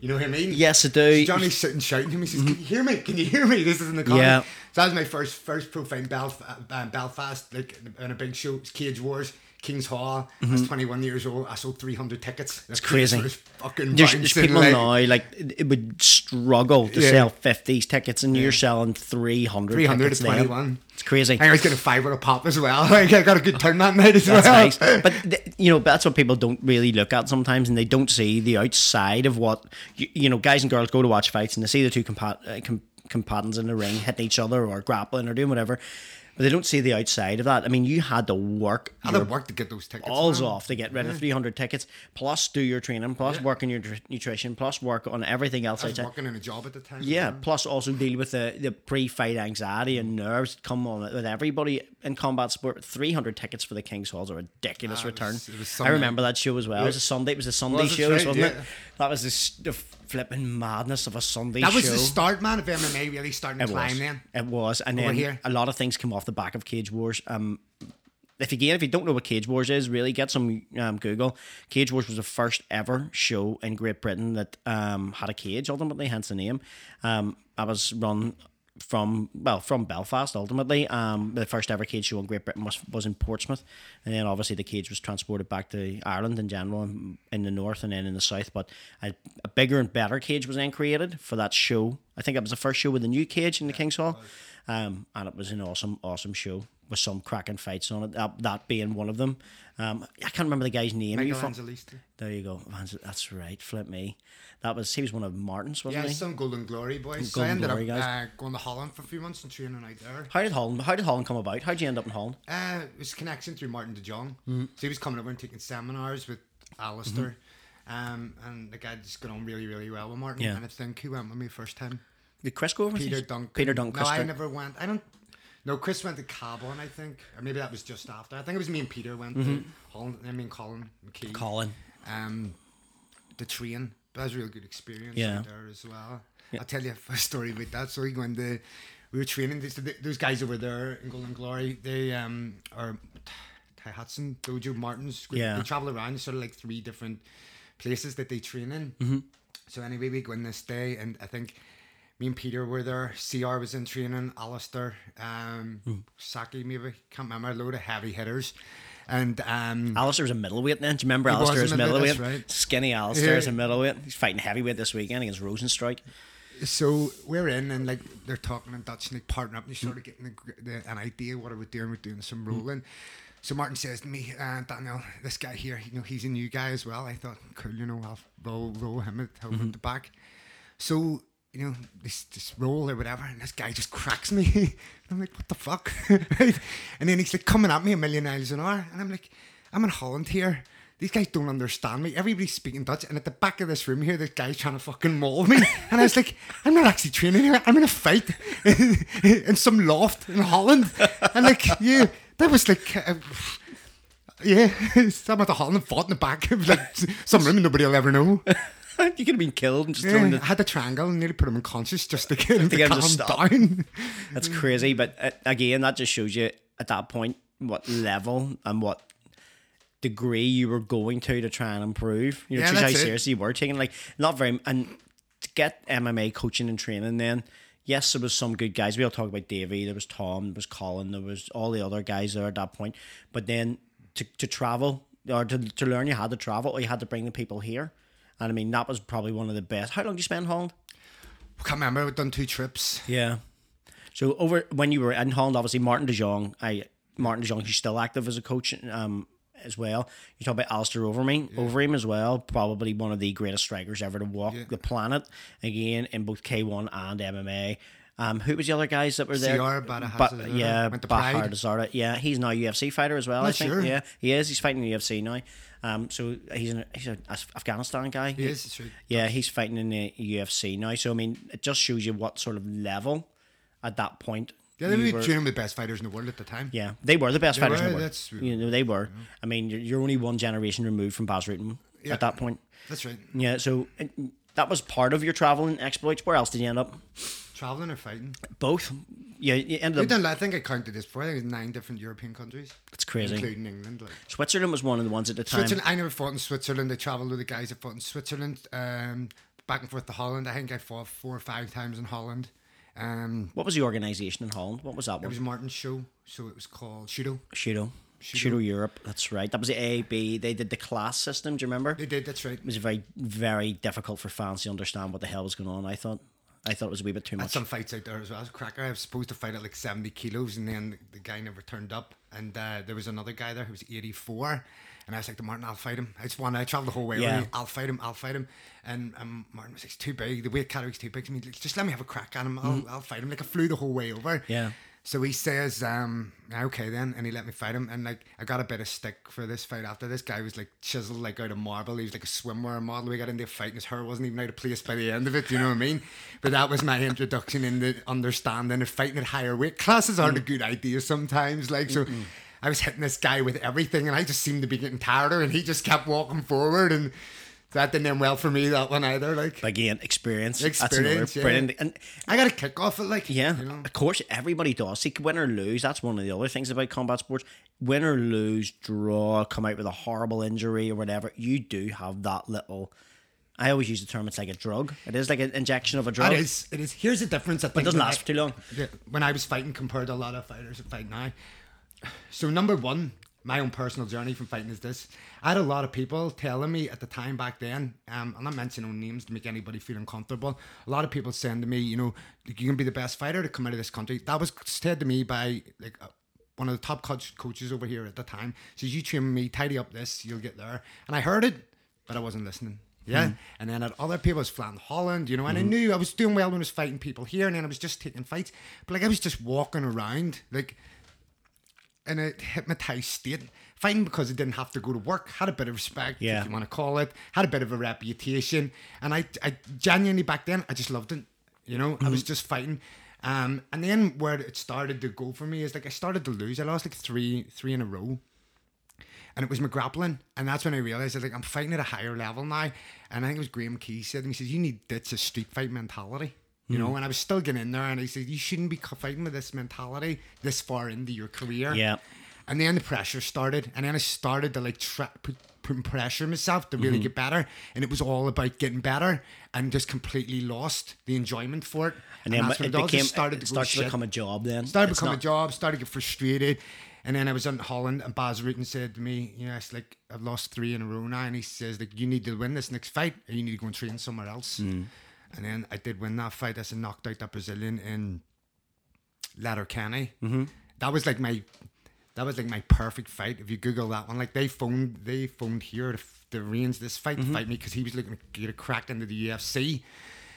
you know who I mean? Yes, I do. So Johnny's sitting shouting to me. He says, "Can you hear me? Can you hear me? This is in the car." Yeah. So that was my first first pro fight in Belf- uh, Belfast, like in a big show. It was Cage Wars. King's Hall. I was 21 years old. I sold 300 tickets. It's Mm-hmm. crazy. Fucking There's, there's people like, now like it would struggle to Yeah. sell fifties tickets, and you're selling three hundred. 300 tickets to then. 21. It's crazy. I was getting five with a pop as well. Like, I got a good turn that night as That's well. nice. But th- you know, that's what people don't really look at sometimes, and they don't see the outside of what you, you know. Guys and girls go to watch fights, and they see the two compat- uh, com- combatants in the ring hitting each other or grappling or doing whatever, but they don't see the outside of that. I mean, you had to work. I had work to get those tickets. balls man. off to get rid of 300 tickets, plus do your training, plus work on your nutrition, plus work on everything else I was outside. working in a job at the time. Yeah, plus also deal with the, the pre-fight anxiety and nerves come on with everybody in combat sport. Three hundred tickets for the King's Hall is a ridiculous Ah, return. was I remember that show as well. It was a Sunday. It was a Sunday it? show, Right, wasn't yeah. it? That was the, the flipping madness of a Sunday That show. was the start, man, of MMA really starting to climb was. then. It was, and Over then here. a lot of things come off the back of Cage Wars. Um, if again, if you don't know what Cage Wars is, really get some um, Google. Cage Wars was the first ever show in Great Britain that um, had a cage. Ultimately, hence the name. Um, I was run from well from Belfast. Ultimately, um, the first ever cage show in Great Britain was was in Portsmouth, and then obviously the cage was transported back to Ireland in general, in the north and then in the south. But a, a bigger and better cage was then created for that show. I think it was the first show with the new cage in the King's Hall, um, and it was an awesome, awesome show with some cracking fights on it. That, that being one of them. Um, I can't remember the guy's name. Michael Angelista. there you go. That's right. Flip me. That was he was one of Martin's, wasn't Yeah, he? some Golden Glory boys. so I ended Glory up guys. uh, going to Holland for a few months and training out there. How did Holland? How did Holland come about? How did you end up in Holland? Uh, it was connection through Martin De Jong. Mm-hmm. So he was coming over and taking seminars with Alistair. Um, and the guy just got on really, really well with Martin. Yeah. And I think who went with me first time? Did Chris go over? Peter Duncan. Peter Duncan. No, I never went. I don't. No, Chris went to Cabon, I think, or maybe that was just after. I think it was me and Peter went Mm-hmm. to Holland. I mean Colin McKee. Colin. Um, the train. That was a real good experience Yeah. there as well. I'll tell you a story about that. So we went to, we were training. These, those guys over there in Golden Glory, they um are Ty Hudson, Dojo Martins. group. Yeah. They travel around sort of like three different places that they train in. Mm-hmm. So anyway, we go in this day, and I think me and Peter were there. Siyar was in training. Alistair, um, Hmm. Saki maybe can't remember. A load of heavy hitters, and um, Alistair was a middleweight then. Do you remember He was Alistair a middleweight, right. Skinny Alistair Yeah. as a middleweight. He's fighting heavyweight this weekend against Rozenstruik. so we're in and like they're talking in Dutch and like partnering up and they started getting the, the, an idea what are we doing we're doing some rolling so Martin says to me uh, Daniel this guy here you know he's a new guy as well I thought cool you know I'll roll, roll him at, help at the back so you know this this roll or whatever and this guy just cracks me and I'm like what the fuck and then he's like coming at me a million miles an hour and I'm like I'm in Holland here these guys don't understand me. Everybody's speaking Dutch, and at the back of this room here, this guy's trying to fucking maul me. And I was like, I'm not actually training here. I'm in a fight in, in some loft in Holland. And like, yeah, that was like, uh, yeah, some at the Holland fought in the back of like some room nobody will ever know. you could have been killed and just thrown the I had the triangle and nearly put him unconscious just to get him to, get him to calm stop. down. That's crazy, but uh, again, that just shows you at that point what level and what degree you were going to to try and improve. You know, Yeah, how seriously you were taking. Like, not very, and to get MMA coaching and training, then yes, there was some good guys. We all talk about Davey. There was Tom. There was Colin. There was all the other guys there at that point. But then to to travel or to to learn, you had to travel, or you had to bring the people here. And I mean, that was probably one of the best. How long did you spend in Holland? Can't remember. I've done two trips. Yeah. So over when you were in Holland, obviously Martin De Jong, I Martin De Jong, who's still active as a coach, um, as well. You talk about Alistair Overeem, Overeem as well, probably one of the greatest strikers ever to walk the planet. Again, in both K one and MMA. Um, who was the other guys that were there? Siyar Bada Ba- yeah, Bahar. Desarda. Yeah, he's now UFC fighter as well. I think. sure. Yeah, he is. He's fighting the UFC now. Um, so he's an he's an Afghanistan guy. He is, that's right. Yeah, he's fighting in the UFC now. So I mean, it just shows you what sort of level at that point. Yeah, they were were- training the best fighters in the world at the time. yeah, they were the best They fighters in the world. that's- you know, they were. I mean, you're, you're only one generation removed from Bas Rutten Yeah. at that point. That's right. Yeah, so that was part of your traveling exploits. Where else did you end up? Traveling or fighting. Both. Yeah, you ended We've up. done, I think I counted this before. I think it was nine different European countries, It's crazy. including England. Like. Switzerland was one of the ones at the time. Switzerland, I never fought in Switzerland. I travelled with the guys that fought in Switzerland. Um, back and forth to Holland. I think I fought four or five times in Holland. Um, What was the organisation in Holland? What was that one? it was Martin's show, so it was called Shudo. Shudo. Shooto Europe. That's right. That was the A B. They did the class system. Do you remember? They did. That's right. It was very very difficult for fans to understand what the hell was going on. I thought. I thought it was a wee bit too much. Had some fights out there as well. I was a cracker. I was supposed to fight at like 70 kilos, and then the guy never turned up. And uh, there was another guy there who was 84. And I was like, to Martin, I'll fight him. I just wanted, I traveled the whole way. Yeah. I'll fight him, I'll fight him. And um, Martin was like, it's too big. The weight category's too big. I mean, just let me have a crack at him. I'll, I'll fight him. Like, I flew the whole way over. Yeah. So he says, um, okay then, and he let me fight him, and like I got a bit of stick for this fight after. This guy was like chiseled like out of marble. He was like a swimwear model. We got into a fight, and his hair wasn't even out of place by the end of it. You know what I mean? But that was my introduction in the understanding of fighting at higher weight classes aren't a good idea sometimes. Like so. I was hitting this guy with everything, and I just seemed to be getting tireder, and he just kept walking forward, and that didn't end well for me. That one either, like Again, experience. Experience, That's yeah. brilliant. And I got a kick off it, like Yeah, you know? of course, everybody does. See, win or lose, that's one of the other things about combat sports. Win or lose, draw, come out with a horrible injury or whatever, you do have that little. I always use the term. It's like a drug. It is like an injection of a drug. It is. It is. Here's the difference. I think But it doesn't last I- for too long. When I was fighting compared to a lot of fighters that fight now. So number one, my own personal journey from fighting is this. I had a lot of people telling me at the time back then, um, I'm not mentioning names to make anybody feel uncomfortable. A lot of people saying to me, you know, you can be the best fighter to come out of this country. That was said to me by like uh, one of the top coach, coaches over here at the time. Says, you train me, tidy up this, you'll get there. And I heard it, but I wasn't listening. Yeah. And then at other people, I was flying Holland, you know, and I knew I was doing well when I was fighting people here, and then I was just taking fights. But like I was just walking around, like in a hypnotized state, fighting because I didn't have to go to work, had a bit of respect, Yeah. if you want to call it, had a bit of a reputation, and I, I genuinely back then, I just loved it. You know, I was just fighting. Um, and then where it started to go for me is like I started to lose. I lost like three, three in a row and it was my grappling. And that's when I realized that like I'm fighting at a higher level now. And I think it was Graham Key said to me, he says, You need that's a street fight mentality. You know, and I was still getting in there and he said, You shouldn't be fighting with this mentality this far into your career. Yeah. And then the pressure started, and then I started to like put, put pressure myself to Mm-hmm. really get better. And it was all about getting better, and just completely lost the enjoyment for it. And then that's it all became just started it to starts to become a job. Then started to It's become a job, started to get frustrated. And then I was in Holland and Bas Rutten said to me, "You know, it's like I've lost three in a row now. And he says, like, you need to win this next fight or you need to go and train somewhere else. Hmm. And then I did win that fight. I said, knocked out that Brazilian in Letterkenny. Mm-hmm. That was like my that was like my perfect fight. If you Google that one, like they phoned they phoned here to, to arrange this fight Mm-hmm. to fight me because he was looking to get a crack into the UFC,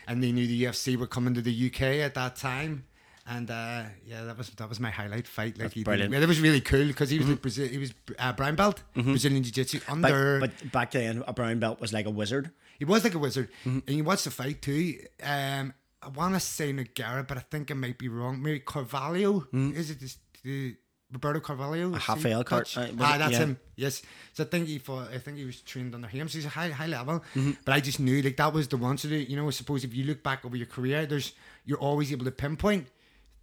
and they knew the UFC were coming to the UK at that time. And uh, yeah, that was that was my highlight fight. Like he brilliant. that was really cool because he was like Brazil, he was uh, brown belt Brazilian Jiu Jitsu But, under. but back then, a brown belt was like a wizard. He was like a wizard. And you watch the fight too. Um, I want to say Nagara, but I think I might be wrong. Maybe Carvalho. Is it this, the Roberto Carvalho? Rafael Car- Dutch? uh, ah, that's Yeah. him. Yes. So I think he fought, I think he was trained under him. So he's a high high level. But I just knew like that was the one. So that, you know, I suppose if you look back over your career, there's you're always able to pinpoint.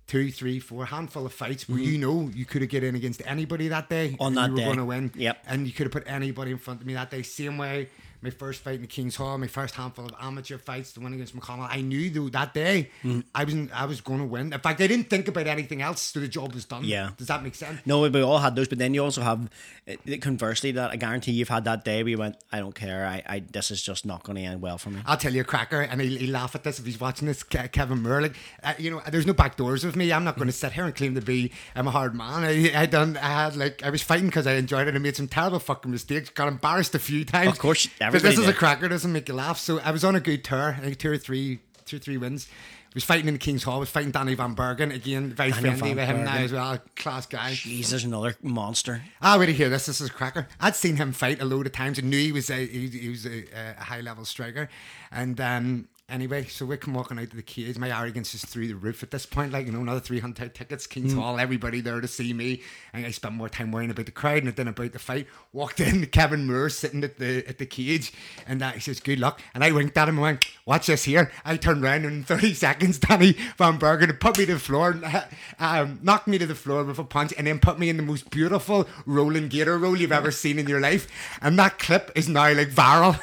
Two, three, four, handful of fights where you know you could have get in against anybody that day On and that you were day. going to win. Yep. And you could have put anybody in front of me that day. Same way, my first fight in the King's Hall, my first handful of amateur fights, the one against McConnell. I knew though that day Mm. I was I was going to win. In fact, I didn't think about anything else, so the job was done. Yeah. Does that make sense? No, we all had those, but then you also have uh, conversely that I guarantee you've had that day where you went, I don't care, I, I this is just not going to end well for me. I'll tell you a cracker, and he'll, he'll laugh at this if he's watching this. Kevin Moore, uh, you know, there's no back doors with me. I'm not going to sit here and claim to be I'm a hard man. I, I done, I had like, I was fighting because I enjoyed it. I made some terrible fucking mistakes. Got embarrassed a few times. Of course, but everybody this is a cracker. Doesn't make you laugh. So I was on a good tour. I think two or three, two or three wins. I was fighting in the King's Hall. I was fighting Danny Van Bergen again. Very Daniel friendly Van with him now as well. Class guy. Jeez, there's another monster. Ah, wait to hear this. This is a cracker. I'd seen him fight a load of times and knew he was a he, he was a, a high level striker. And um, anyway, so we come walking out to the cage. My arrogance is through the roof at this point. Like you know, another three hundred tickets, Kings Hall, everybody there to see me. And I spent more time worrying about the crowd and than about the fight. Walked in, Kevin Moore sitting at the at the cage, and uh, he says, "Good luck." And I winked at him and went, "Watch this here." I turned around and in thirty seconds, Danny Van Bergen put me to the floor, um, knocked me to the floor with a punch, and then put me in the most beautiful rolling gator roll you've ever seen in your life. And that clip is now like viral.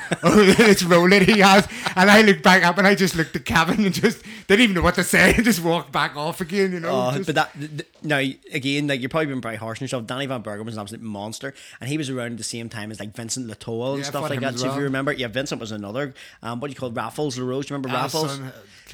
it's rolling he has, and I look back. I and I just looked at Kevin and just didn't even know what to say, and just walked back off again. You know. Oh, just- but that th- th- now again, like you're probably being very harsh on yourself. Danny Van Bergen was an absolute monster, and he was around at the same time as like Vincent Latoel and Yeah, stuff like that. So if you remember, yeah, Vincent was another. Um, what do you call? Raffles LaRose? Do you remember Raffles? uh,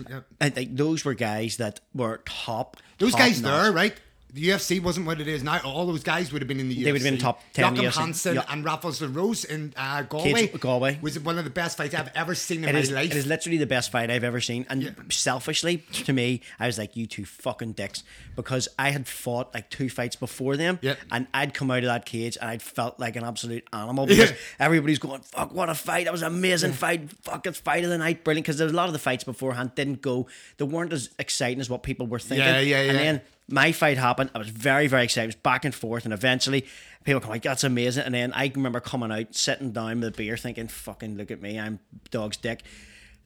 yeah. And like those were guys that were top. Those top guys notch. there, right? The UFC wasn't what it is now. All those guys would have been in the UFC. They would have been top 10 Joachim. Hansen Yeah. and Raffles Rose in uh, Galway. Cage- Galway. was one of the best fights I've ever seen in It my is, life. it is literally the best fight I've ever seen. And selfishly, to me, I was like, you two fucking dicks. Because I had fought like two fights before them. Yeah. And I'd come out of that cage and I'd felt like an absolute animal because Yeah. everybody's going, fuck, what a fight. That was an amazing fight. Fuck, it's fight of the night. Brilliant. Because there was a lot of the fights beforehand didn't go, they weren't as exciting as what people were thinking. Yeah, yeah, And yeah. then my fight happened. I was very, very excited. It was back and forth, and eventually people come oh like, "That's amazing." And then I remember coming out, sitting down with a beer, thinking, "Fucking look at me, I'm dog's dick."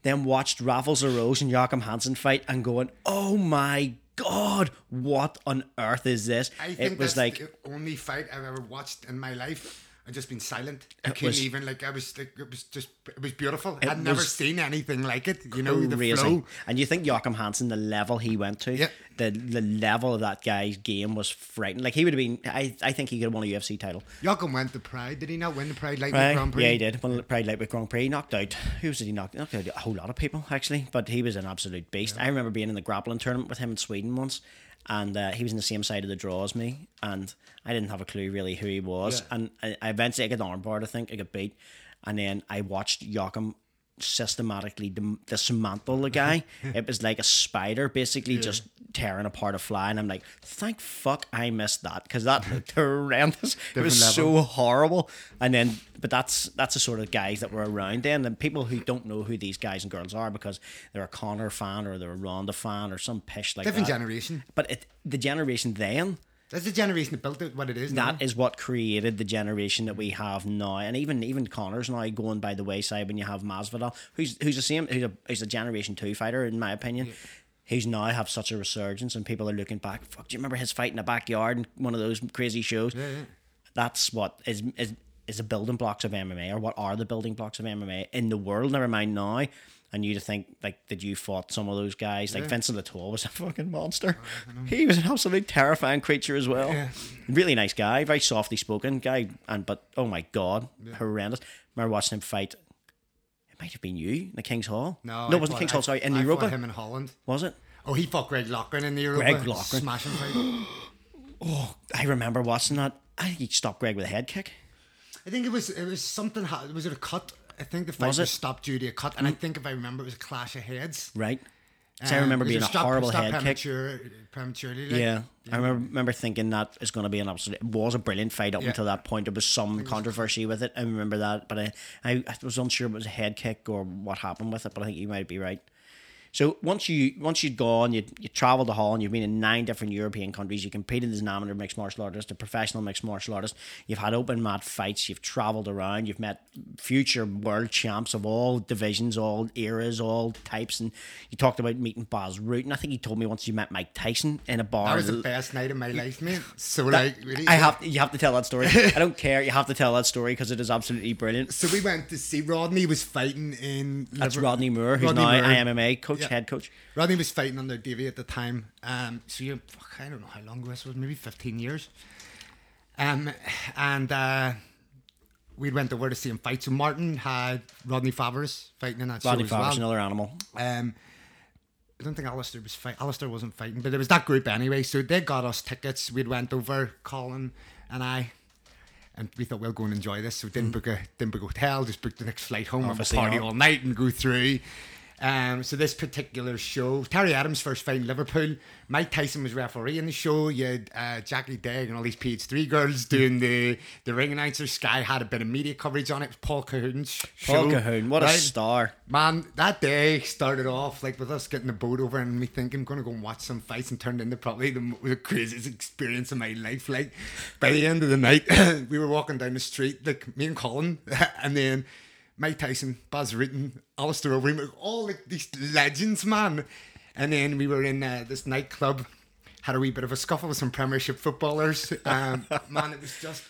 Then watched Raffles Rose and Joachim Hansen fight, and going, "Oh my god, what on earth is this?" I think it was that's like the only fight I've ever watched in my life. I've just been silent. I It couldn't was- even like I was like it was just it was beautiful. It I'd never seen anything like it. You know the flow. And you think Joachim Hansen, the level he went to, Yeah. the the level of that guy's game was frightening. Like he would have been, I, I think he could have won a UFC title. Joachim went to Pride. Did he not win the Pride Lightweight. Grand Prix? Yeah, he did. Won the Pride Lightweight Grand Prix. Knocked out. Who was it? He knocked, knocked out a whole lot of people actually. But he was an absolute beast. I remember being in the grappling tournament with him in Sweden once, and uh, he was in the same side of the draw as me, and I didn't have a clue really who he was. Yeah. And I, I eventually I got armbarred. I think I got beat, and then I watched Joachim systematically dismantle the guy. it was like a spider, basically just tearing apart a fly. And I'm like, thank fuck I missed that because that looked horrendous. it was Different so horrible. And then, but that's that's the sort of guys that were around then. And people who don't know who these guys and girls are because they're a Conor fan or they're a Ronda fan or some pish like Different that. generation. But it, the generation then. That's the generation that built it. What it is. That is what created the generation that we have now, and even even Conor's now going by the wayside when you have Masvidal, who's who's the same, who's a who's a Generation Two fighter in my opinion. Who's now have such a resurgence, and people are looking back. Fuck, do you remember his fight in the backyard in one of those crazy shows? Yeah, yeah. That's what is is is the building blocks of MMA, or what are the building blocks of MMA in the world? Never mind now. And you to think like that you fought some of those guys like Vincent Latoel was a fucking monster. Oh, he was an absolute terrifying creature as well. Yeah. Really nice guy, very softly spoken guy, and but oh my god, horrendous. remember watching him fight. Might have been you in the King's Hall. No, no, I it wasn't King's Hall. Sorry, in I Europa. him in Holland. Was it? Oh, he fought Greg Loughran in the Europa. Greg Loughran. Smashing fight. Oh, I remember watching that. I think he stopped Greg with a head kick. I think it was it was something. Was it a cut? I think the fight Was was. Mm. stopped due to a cut, and I think if I remember, it was a clash of heads. Right. So I remember being a stop- horrible stop head kick. premature, prematurely. like? Yeah, I remember, remember thinking that is going to be an absolute. It was a brilliant fight up Yeah. until that point. There was some controversy with it. I remember that, but I, I, I was unsure if it was a head kick or what happened with it. But I think you might be right. So once you once you'd gone, you you travelled to Holland. You've been in nine different European countries. You competed as an amateur mixed martial artist, a professional mixed martial artist. You've had open mat fights. You've travelled around. You've met future world champs of all divisions, all eras, all types. And you talked about meeting Bas Rutten. I think you told me once you met Mike Tyson in a bar. That was the best night of my life, mate. So like, really, I have you have to tell that story. I don't care. You have to tell that story because it is absolutely brilliant. So we went to see Rodney was fighting in. That's Rodney Moore, who's Rodney now Moore. IMMA coach, Yeah. head coach. Rodney was fighting under Davy at the time. Um, so you, I don't know how long this was, maybe fifteen years. Um, and uh, we went over to see him fight. So Martin had Rodney Favres fighting in that Rodney show Favre's well. another animal. Um, I don't think Alistair was fight. Alistair wasn't fighting, but it was that group anyway. So they got us tickets. We went over, Colin and I, and we thought we'll go and enjoy this. So didn't book a didn't book a hotel. Just booked the next flight home. and Obviously party not. all night and go through. Um, so this particular show, Terry Adams first fight in Liverpool. Mike Tyson was referee in the show. You had uh, Jakki Degg and all these PH3 girls doing the, the ring announcer. Sky had a bit of media coverage on it. It was Paul Cahoon's Paul show, Cahoon, what a star! Man, that day started off like with us getting the boat over and me thinking I'm gonna go and watch some fights and turned into probably the, the craziest experience of my life. Like by the end of the night, we were walking down the street, like me and Colin, and then Mike Tyson, Baz Rutten, Alistair Overeem, all like these legends, man. And then we were in uh, this nightclub, had a wee bit of a scuffle with some Premiership footballers. Um, man, it was just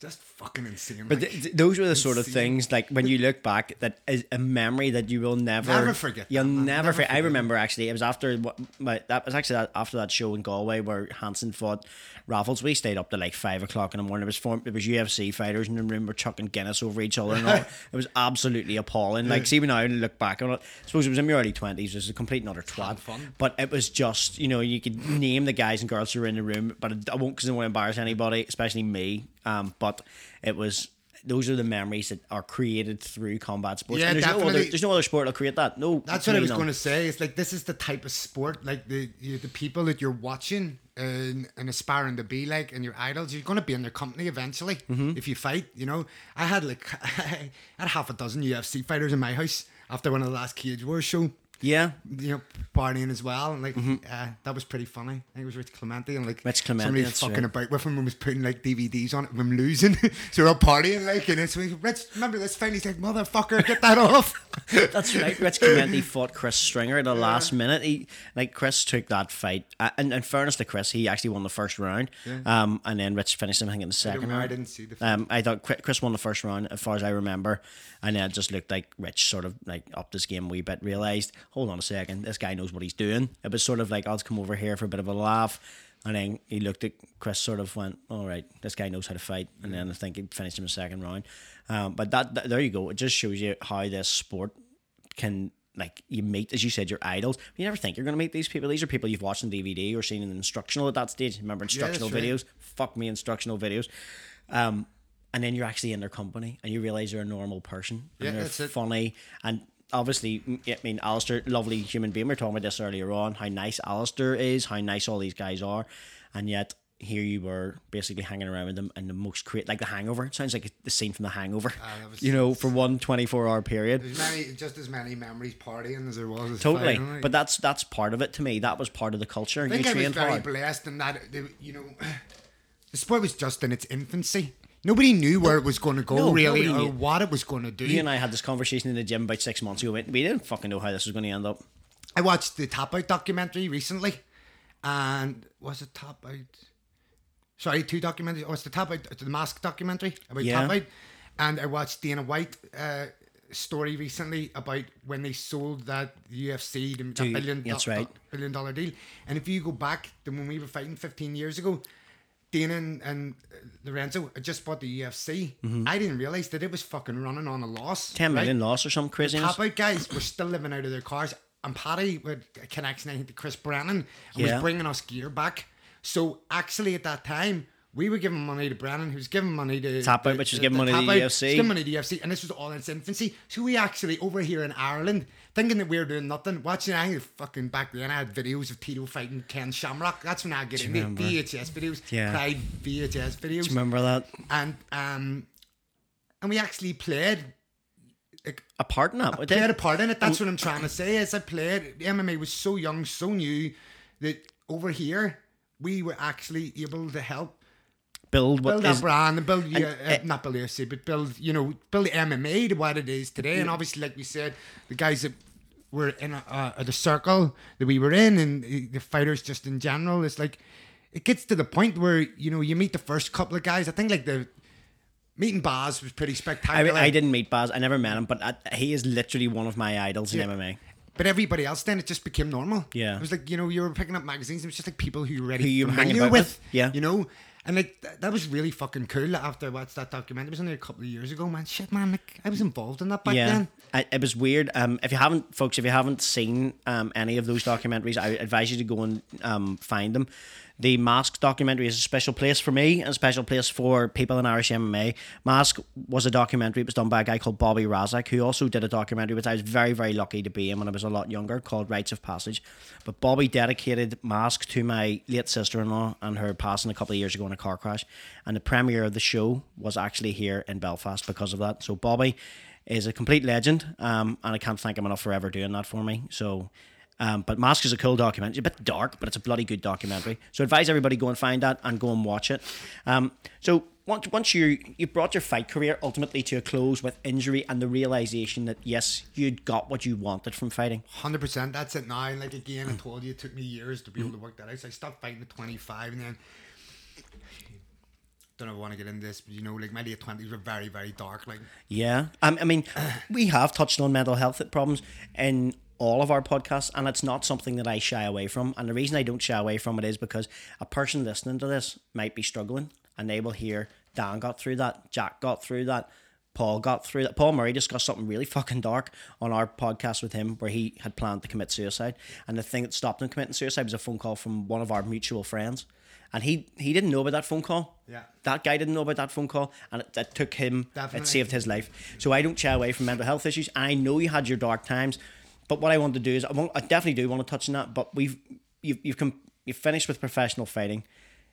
just fucking insane. But like. th- th- those were the sort of things like when you look back, that is a memory that you will never Never forget You'll never, Never forget. I remember actually, it was after what my that was actually that, after that show in Galway where Hansen fought Raffles. We stayed up to like five o'clock in the morning. It was form, it was UFC fighters in the room were chucking Guinness over each other and all. it was absolutely appalling. Like see when I look back on it, I suppose it was in my early twenties. It was a complete and utter twat. fun. But it was just you know you could name the guys and girls who were in the room, but I won't because I don't want to embarrass anybody, especially me. Um, but it was. Those are the memories that are created through combat sports. Yeah, and there's no other definitely. there's no other sport that'll create that. No, That's what I was going to say. It's like this is the type of sport, like the you, the people that you're watching and, and aspiring to be like, and your idols. You're going to be in their company eventually Mm-hmm. if you fight. You know, I had like I had half a dozen UFC fighters in my house after one of the last Cage Wars show. Yeah, You know, partying as well, and like uh, that was pretty funny. I think it was Rich Clementi and like Mm-hmm. Rich Clementi, somebody fucking right. about with him and was putting like DVDs on it of him losing. so we're all partying like, and it's like, Rich, remember this fight? He's like, motherfucker, get that off. that's right. Rich Clementi fought Chris Stringer at the last minute. He like Chris took that fight, uh, and in fairness to Chris, he actually won the first round. yeah. Um, and then Rich finished him I think in the second I round. didn't see the fight. Um, I thought Chris won the first round, as far as I remember, and then it just looked like Rich sort of like upped his game a wee bit. Realized, hold on a second, this guy knows what he's doing. It was sort of like I'll come over here for a bit of a laugh. And then he looked at Chris, sort of went, "All right, this guy knows how to fight." And then I think he finished him the second round. Um, but that, that there you go. It just shows you how this sport can like you meet, as you said, your idols. You never think you're going to meet these people. These are people you've watched on DVD or seen in instructional at that stage. Remember instructional right. videos? Fuck me, instructional videos. Um, and then you're actually in their company and you realize they're a normal person and Yeah, they're that's it. funny and obviously I mean Alistair lovely human being we were talking about this earlier on how nice Alistair is how nice all these guys are and yet here you were basically hanging around with them and the most create like the hangover. It sounds like the scene from the hangover. Ah, that was- you know for one 24 hour period. There's many, just as many memories partying as there was. as totally. but that's that's part of it to me. That was part of the culture. I you think I was very hard. blessed in that you know the sport was just in its infancy. Nobody knew where it was going to go No, really, or knew. what it was going to do. you and I had this conversation in the gym about six months ago we didn't fucking know how this was going to end up I watched the Tap Out documentary recently, and was it Tap Out? Sorry, two documentaries. Oh, it's the Tap Out, the Mask documentary about Yeah. Tap Out, and I watched Dana White. Uh, story recently about when they sold that UFC the, To- that billion that's do- right. billion dollar deal and if you go back to when we were fighting 15 years ago And, and Lorenzo had just bought the UFC mm-hmm. I didn't realize that it was fucking running on a loss 10 right? million loss or some craziness Tap Out guys were still living out of their cars. And Paddy with a connection, I think, to Chris Brennan and Yeah. was bringing us gear back. So actually, at that time, we were giving money to Brennan, who was giving money to Tap Out, which was giving money to the UFC. giving money to UFC, and this was all in its infancy. So we actually over here in Ireland, thinking that we were doing nothing, watching. I fucking back then, I had videos of Tito fighting Ken Shamrock. That's when I get into it. remember? VHS videos, Yeah. Pride VHS videos, remember that and um, and we actually played a part in that I we played a part in it. That's what I'm trying to say. Is I played the MMA was so young, so new that over here we were actually able to help build what build that is brand and build yeah, uh, eh, not build UFC, but build you know build MMA to what it is today. And obviously, like we said, the guys that were in a, uh, the circle that we were in, and the fighters just in general, it's like it gets to the point where you know you meet the first couple of guys. I think like the meeting Bas was pretty spectacular. I didn't meet Bas. I never met him, but I, he is literally one of my idols in MMA. But everybody else then it just became normal. Yeah. It was like, you know, you were picking up magazines, it was just like people who you already Who you familiar with. with, yeah. You know? And like th- that was really fucking cool after I watched that documentary. It was only a couple of years ago, man. Shit man, like I was involved in that back yeah, then. I, it was weird. Um, if you haven't, folks, if you haven't seen um, any of those documentaries, I advise you to go and um, find them. The Mask documentary is a special place for me and a special place for people in Irish MMA. Mask was a documentary. It was done by a guy called Bobby Razak, who also did a documentary, which I was very, very lucky to be in when I was a lot younger, called Rites of Passage. But Bobby dedicated Mask to my late sister in law and her passing a couple of years ago a car crash. And the premiere of the show was actually here in Belfast because of that. So Bobby is a complete legend, um, and I can't thank him enough for ever doing that for me. So, um, but Mask is a cool documentary. It's a bit dark, but it's a bloody good documentary. So, advise everybody go and find that and go and watch it. Um, so, once once you you brought your fight career ultimately to a close with injury and the realization that yes, you'd got what you wanted from fighting. Hundred percent. That's it now. Like again, I told you, it took me years to be able to work that out. So I stopped fighting at twenty five, and then don't I want to get into this, but you know, like my late twenties were very, very dark. Like Yeah, um, I mean, we have touched on mental health problems in all of our podcasts, and it's not something that I shy away from. And the reason I don't shy away from it is because a person listening to this might be struggling, and they will hear Dan got through that, Jack got through that, Paul got through that. Paul Murray discussed something really fucking dark on our podcast with him, where he had planned to commit suicide, and the thing that stopped him committing suicide was a phone call from one of our mutual friends. And he, he didn't know about that phone call. Yeah. That guy didn't know about that phone call, and it, it took him. Definitely. It saved his life. So I don't shy away from mental health issues. I know you had your dark times, but what I want to do is I, I definitely do want to touch on that. But we've you've you've come you've finished with professional fighting,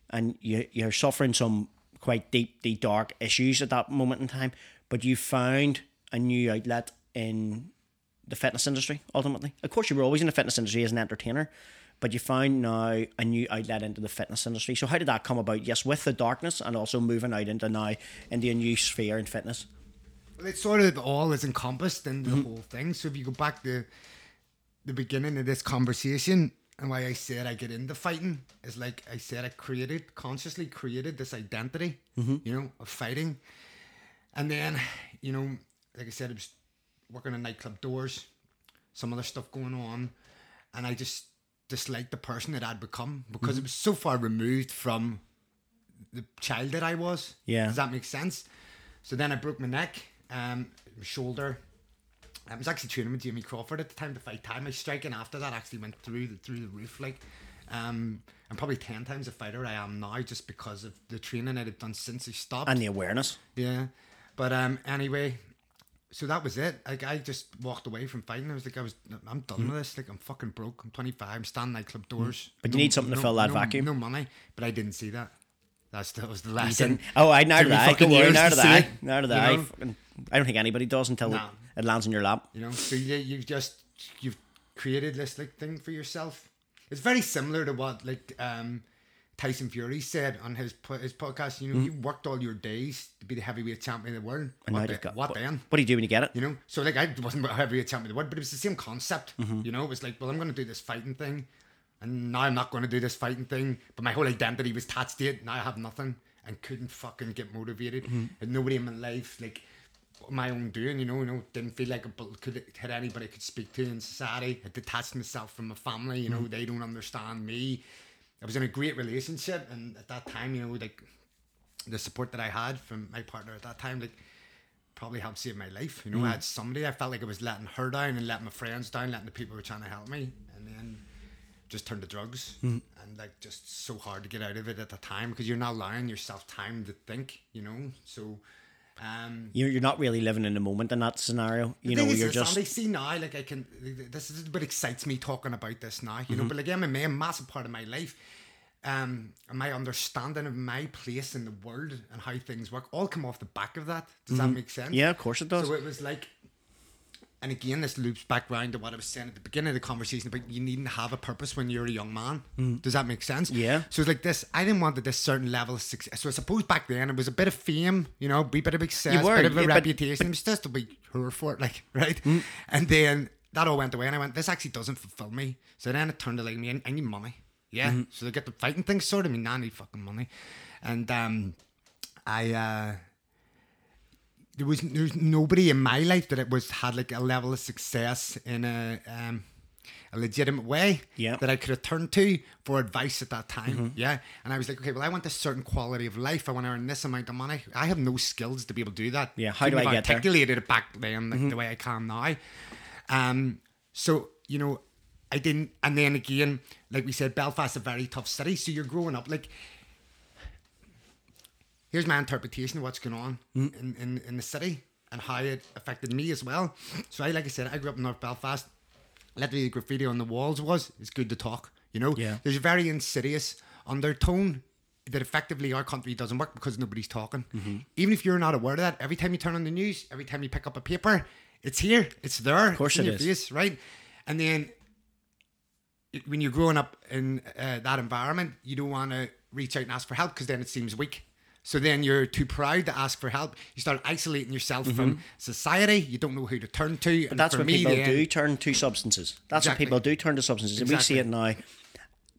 and you you're suffering some quite deep, deep dark issues at that moment in time. But you found a new outlet in the fitness industry. Ultimately, of course, you were always in the fitness industry as an entertainer. But you found now a new outlet into the fitness industry. So how did that come about? Yes, with the darkness and also moving out into now into a new sphere in fitness. Well, it's sort of all is encompassed in the mm-hmm. whole thing. So if you go back to the beginning of this conversation and why I said I get into fighting is like I said I created consciously created this identity, mm-hmm. you know, of fighting, and then you know, like I said, I was working in nightclub doors, some other stuff going on, and I just disliked the person that I'd become because it was so far removed from the child that I was. Yeah. Does that make sense? So then I broke my neck, um, my shoulder. I was actually training with Jamie Crawford at the time to fight time. My striking after that actually went through the through the roof like um I'm probably ten times the fighter I am now just because of the training I'd have done since I stopped. And the awareness. Yeah. But um anyway, so that was it. Like I just walked away from fighting. I was like, I was, I'm done with this. Like I'm fucking broke. I'm 25. I'm standing nightclub doors. But you need something to fill that no, vacuum. No money. But I didn't see that. That's that was the lesson. Oh, I now Took did me I. fucking Don't worry, now to I. Now I. know? Fucking- I don't think anybody does until No. it lands in your lap. You know, so you you've just you've created this like thing for yourself. It's very similar to what like um Tyson Fury said on his his podcast. You know, you hmm. worked all your days to be the heavyweight champion of the world. And What, the- got what what, then? what do you do when you get it? You know, so like I wasn't a heavyweight champion of the world, but it was the same concept. Mm-hmm. You know, it was like, well, I'm going to do this fighting thing, and now I'm not going to do this fighting thing. But my whole identity was attached to it. Now I have nothing and couldn't fucking get motivated. Mm-hmm. And nobody in my life like my own doing. You know, you know, didn't feel like I could had anybody I could speak to in society. I detached myself from my family. You know, mm-hmm. they don't understand me. I was in a great relationship, and at that time, you know, like the support that I had from my partner at that time, like probably helped save my life. You know, mm. I had somebody. I felt like I was letting her down and letting my friends down, letting the people who were trying to help me, and then just turned to drugs mm. and like just so hard to get out of it at the time because you're not allowing yourself time to think. You know, so. Um, You're, you're not really living in the moment in that scenario. You know, you're this, just. Andy, see now, like I can. This is what excites me talking about this now. You know, but like MMA, a massive part of my life, um, and my understanding of my place in the world and how things work, all come off the back of that. Does that make sense? Yeah, of course it does. So it was like, and again, this loops back round to what I was saying at the beginning of the conversation about you needn't have a purpose when you're a young man. Does that make sense? Yeah. So it's like this. I didn't want this certain level of success. So I suppose back then it was a bit of fame, you know, a bit of success, were, bit of a yeah, but- reputation. it was just a wee hurrah for it, like right. And then that all went away, and I went, this actually doesn't fulfill me. So then it turned to like me, I, need money. Yeah. So they get the fighting thing sorted. I mean, I need fucking money, and um, I. uh there was there's nobody in my life that it was had like a level of success in a um a legitimate way Yeah. that I could have turned to for advice at that time. Yeah. And I was like, okay, well, I want this certain quality of life. I want to earn this amount of money. I have no skills to be able to do that. Yeah, how do I get there? articulated it back then like the way I can now. Um, so, you know, I didn't, and then again, like we said, Belfast's a very tough city. So you're growing up like, here's my interpretation of what's going on in, in, in the city and how it affected me as well. So I, like I said, I grew up in North Belfast. Literally, the graffiti on the walls was it's good to talk. You know, Yeah. there's a very insidious undertone that effectively our country doesn't work because nobody's talking. Even if you're not aware of that, every time you turn on the news, every time you pick up a paper, it's here, it's there, of course in it your is. face, right? And then when you're growing up in uh, that environment, you don't want to reach out and ask for help because then it seems weak. So then you're too proud to ask for help. You start isolating yourself from society. You don't know who to turn to. Mm-hmm. But that's when people do turn to substances. That's Exactly. when people do turn to substances. And we see it now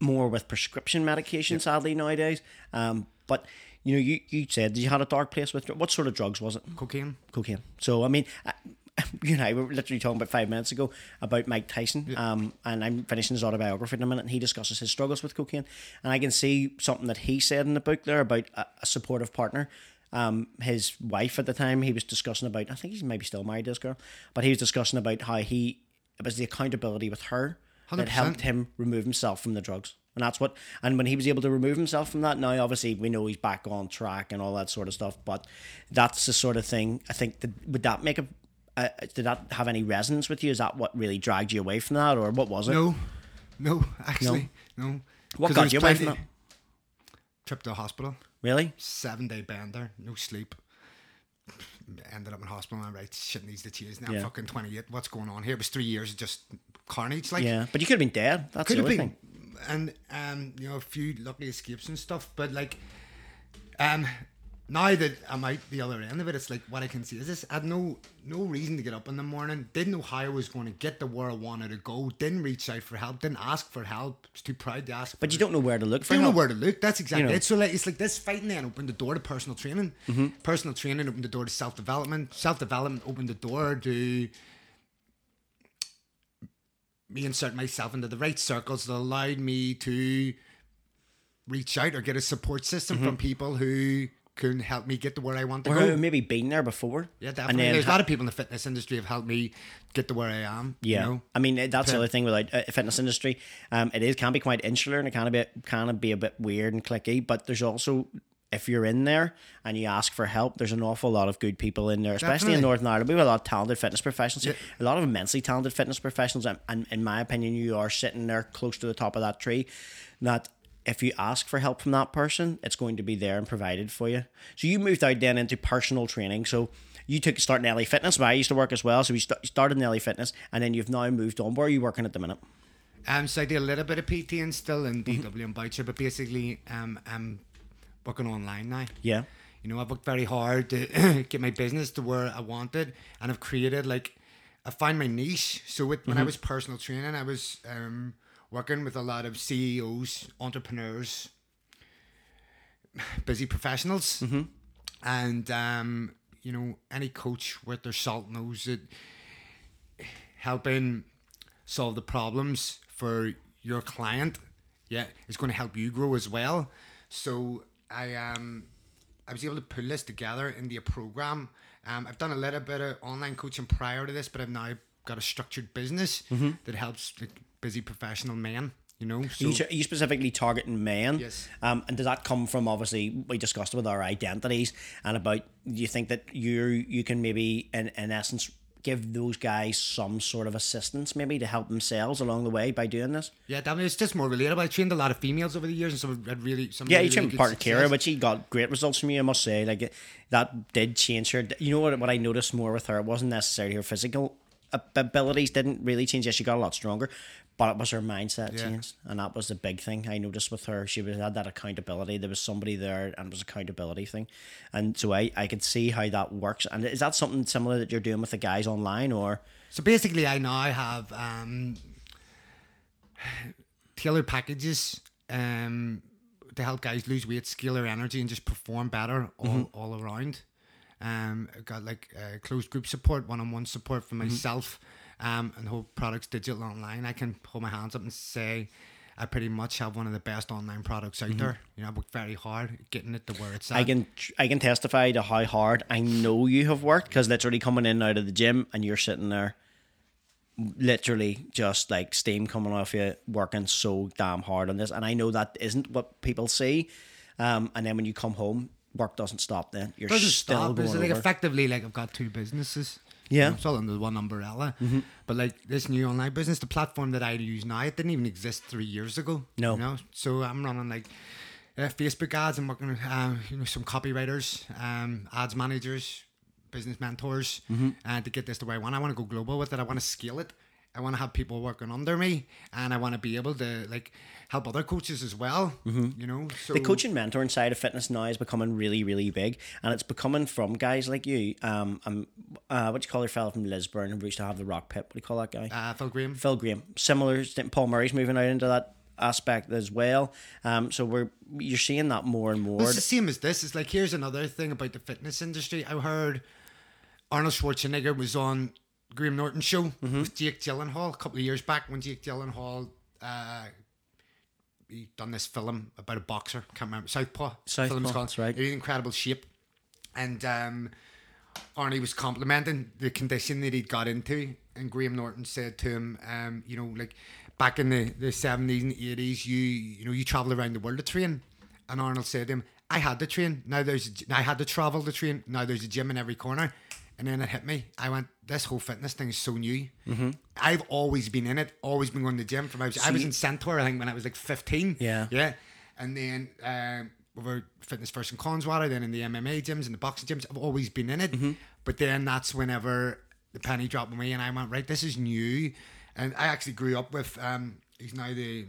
more with prescription medication, sadly, nowadays. Um, but you know, you, you said you had a dark place with what sort of drugs was it? Cocaine. Cocaine. So I mean, I- you know, we were literally talking about five minutes ago about Mike Tyson, um, and I'm finishing his autobiography in a minute, and he discusses his struggles with cocaine, and I can see something that he said in the book there about a, a supportive partner. Um, his wife at the time, he was discussing about. I think he's maybe still married to this girl, but he was discussing about how he it was the accountability with her that 100%. helped him remove himself from the drugs. And that's what, and when he was able to remove himself from that, now obviously we know he's back on track and all that sort of stuff. But that's the sort of thing. I think that would that make a, uh, did that have any resonance with you? Is that what really dragged you away from that, or what was it? No, no, actually, no. What 'Cause got you away from that? Trip to the hospital. Really? seven day bender, no sleep. Ended up in hospital and I'm right, shit needs to change. Now Yeah. I'm fucking 28. What's going on here? It was three years of just carnage. Like, Yeah, but you could have been dead. That's could the have been. thing. And, um, you know, a few lucky escapes and stuff. But, like, um, now that I'm out the other end of it, it's like what I can see is this. I had no no reason to get up in the morning. Didn't know how I was going to get to where I wanted to go. Didn't reach out for help. Didn't ask for help. Was too proud to ask. But you don't know where to look for You don't help. know where to look. That's exactly know. it. So like it's like this fighting then opened the door to personal training. Mm-hmm. Personal training opened the door to self development. Self development opened the door to me insert myself into the right circles that allowed me to reach out or get a support system Mm-hmm. from people who can help me get to where I want to or go. maybe been there before. yeah, And definitely. then There's a lot of people in the fitness industry have helped me get to where I am. you Yeah, know? I mean that's the other thing with like uh, fitness industry. Um, it is can be quite insular and it can be of be a bit weird and clicky. But there's also if you're in there and you ask for help, there's an awful lot of good people in there, especially in Northern Ireland. We have a lot of talented fitness professionals, a lot of immensely talented fitness professionals, and, and in my opinion, you are sitting there close to the top of that tree. That if you ask for help from that person, it's going to be there and provided for you. So you moved out then into personal training. So you took start in LA Fitness, but I used to work as well. So we st- started in LA Fitness, and then you've now moved on. Where are you working at the minute? Um, so I do a little bit of PT and still in Mm-hmm. DW and Boucher, but basically um, I'm working online now. Yeah. You know, I've worked very hard to get my business to where I wanted, and I've created like I found my niche. So with, when I was personal training, I was um, working with a lot of CEOs, entrepreneurs, busy professionals, and um, you know, any coach with their salt knows that helping solve the problems for your client, yeah, is going to help you grow as well. So I um I was able to pull this together into a program. Um, I've done a little bit of online coaching prior to this, but I've now got a structured business that helps like, busy professional men. You know, so Are you, are you specifically targeting men? Yes. Um, and does that come from obviously we discussed with our identities and about do you think that you you can maybe in, in essence give those guys some sort of assistance maybe to help themselves along the way by doing this? yeah, definitely, it's just more relatable. I trained a lot of females over the years, and some had really some Yeah, really, you trained really part Kira, but she got great results from you. I must say, like that did change her. You know what? What I noticed more with her, it wasn't necessarily her physical abilities didn't really change. Yes, she got a lot stronger, but it was her mindset Yeah. changed, and that was the big thing I noticed with her. She was had that accountability. There was somebody there, and it was accountability thing, and so I I could see how that works. And is that something similar that you're doing with the guys online, or So basically, I now have um, tailored packages um, to help guys lose weight, scale their energy, and just perform better all, Mm-hmm. all around. Um, I've got like uh, closed group support, one on one support for Mm-hmm. Um, and whole products digital online. I can hold my hands up and say. I pretty much have one of the best online products out there. You know, I worked very hard getting it to where it's at. Mm-hmm. I can I can testify to how hard I know you have worked because literally coming in and out of the gym and you're sitting there, literally just like steam coming off you, working so damn hard on this. And I know that isn't what people see. Um, and then when you come home, work doesn't stop. Then you're doesn't still stop. going It's like over. effectively like I've got two businesses. Yeah. You know, it's all under one umbrella. But like this new online business, the platform that I use now, it didn't even exist three years ago. No. You know, so I'm running like uh, Facebook ads. I'm working with um, you know some copywriters, um, ads managers, business mentors, and to get this the way I want. I want to go global with it. I want to scale it. I want to have people working under me, and I want to be able to like help other coaches as well. You know, so the coaching mentoring side of fitness now is becoming really, really big, and it's becoming from guys like you. Um, um, uh, what do you call your fellow from Lisburn who used to have the rock pit? What do you call that guy? uh, Phil Graham. Phil Graham. Similar. To Paul Murray's moving out into that aspect as well. Um, so we're you're seeing that more and more. Well, it's the same as this. It's like here's another thing about the fitness industry. I heard Arnold Schwarzenegger was on Graham Norton show Mm-hmm. with Jake Gyllenhaal a couple of years back when Jake Gyllenhaal uh, he done this film about a boxer. Can't remember Southpaw. Southpaw, film's called. right. He's in incredible shape, and um, Arnie was complimenting the condition that he'd got into, and Graham Norton said to him, um, you know, like back in the the seventies and eighties, you you know you travel around the world to train, and Arnold said to him, I had to train. Now there's a I had to travel to train. Now there's a gym in every corner. And then it hit me. I went, this whole fitness thing is so new. Mm-hmm. I've always been in it, always been going to the gym from I was, I was in Centaur, I think, when I was like 15. Yeah. Yeah. And then um, over Fitness First in Connswater, then in the MMA gyms and the boxing gyms, I've always been in it. Mm-hmm. But then that's whenever the penny dropped on me and I went, right, this is new. And I actually grew up with, um, he's now the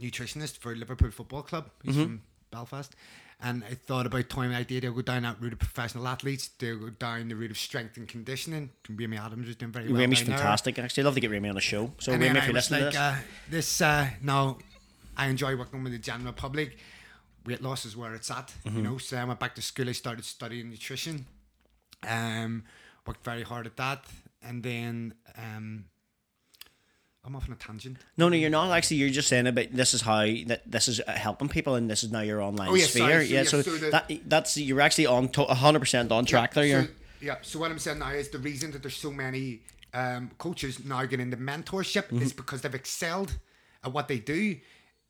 nutritionist for Liverpool Football Club. He's Mm-hmm. from Belfast. And I thought about toying with the idea to go down that route of professional athletes, to go down the route of strength and conditioning. Remy Adams was doing very well. There. fantastic. Actually, I'd love to get Ramy on the show. So And then if I you're listening like, to this, uh, this uh, now I enjoy working with the general public. Weight loss is where it's at, Mm-hmm. you know. So I went back to school. I started studying nutrition. Um, worked very hard at that, and then um, I'm off on a tangent. no, no, you're not. Actually, you're just saying about this is how that this is uh, helping people, and this is now your online Oh, yeah, sphere. sorry, so, yeah, yeah, so, so the- that that's you're actually on 100 percent on track there. You're So, yeah. So what I'm saying now is the reason that there's so many um, coaches now getting into mentorship Mm-hmm. is because they've excelled at what they do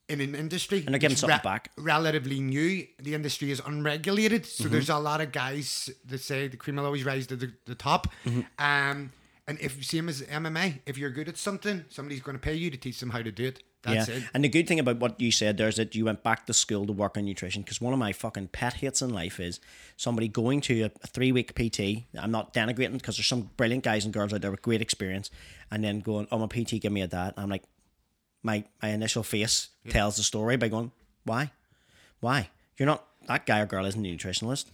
in an industry And they're giving that's something back. Relatively new, the industry is unregulated, Mm-hmm. so there's a lot of guys that say the cream will always rise to the, the top. Mm-hmm. Um, and if same as MMA, if you're good at something, somebody's going to pay you to teach them how to do it. That's yeah. it. And the good thing about what you said there is that you went back to school to work on nutrition because one of my fucking pet hates in life is somebody going to a, a three week PT. I'm not denigrating because there's some brilliant guys and girls out there with great experience and then going, oh, my PT, give me a that. I'm like, my, my initial face tells the story by going, why? Why? You're not, that guy or girl isn't a nutritionalist.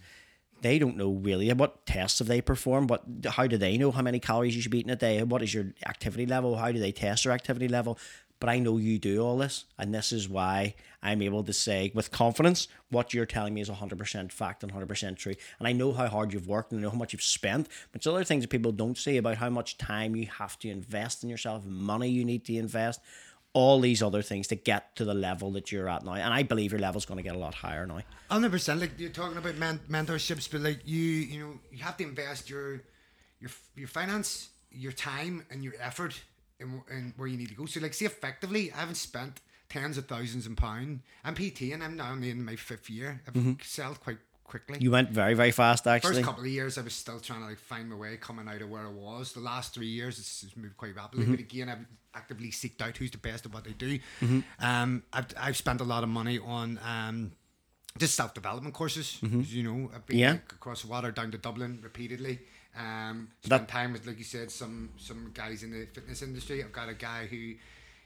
They don't know really what tests have they performed. What how do they know how many calories you should be eating a day? What is your activity level? How do they test your activity level? But I know you do all this, and this is why I'm able to say with confidence what you're telling me is 100% fact and 100% true. And I know how hard you've worked and I know how much you've spent. But it's other things that people don't see about how much time you have to invest in yourself, money you need to invest, all these other things to get to the level that you're at now. And I believe your level's going to get a lot higher now. hundred percent. Like you're talking about men- mentorships, but like you, you know, you have to invest your your your finance, your time, and your effort in, in where you need to go. So, like, see, effectively, I haven't spent tens of thousands of pounds. I'm PT, and I'm now in my fifth year. I've mm-hmm. sold quite quickly. You went very, very fast, actually. First couple of years, I was still trying to like find my way coming out of where I was. The last three years, it's, it's moved quite rapidly. But again, I've actively seeked out who's the best at what they do. Um, I've, I've spent a lot of money on um, just self development courses. You know, I've been Yeah. like, across the water down to Dublin repeatedly. Um, spent time with, like you said, some some guys in the fitness industry. I've got a guy who,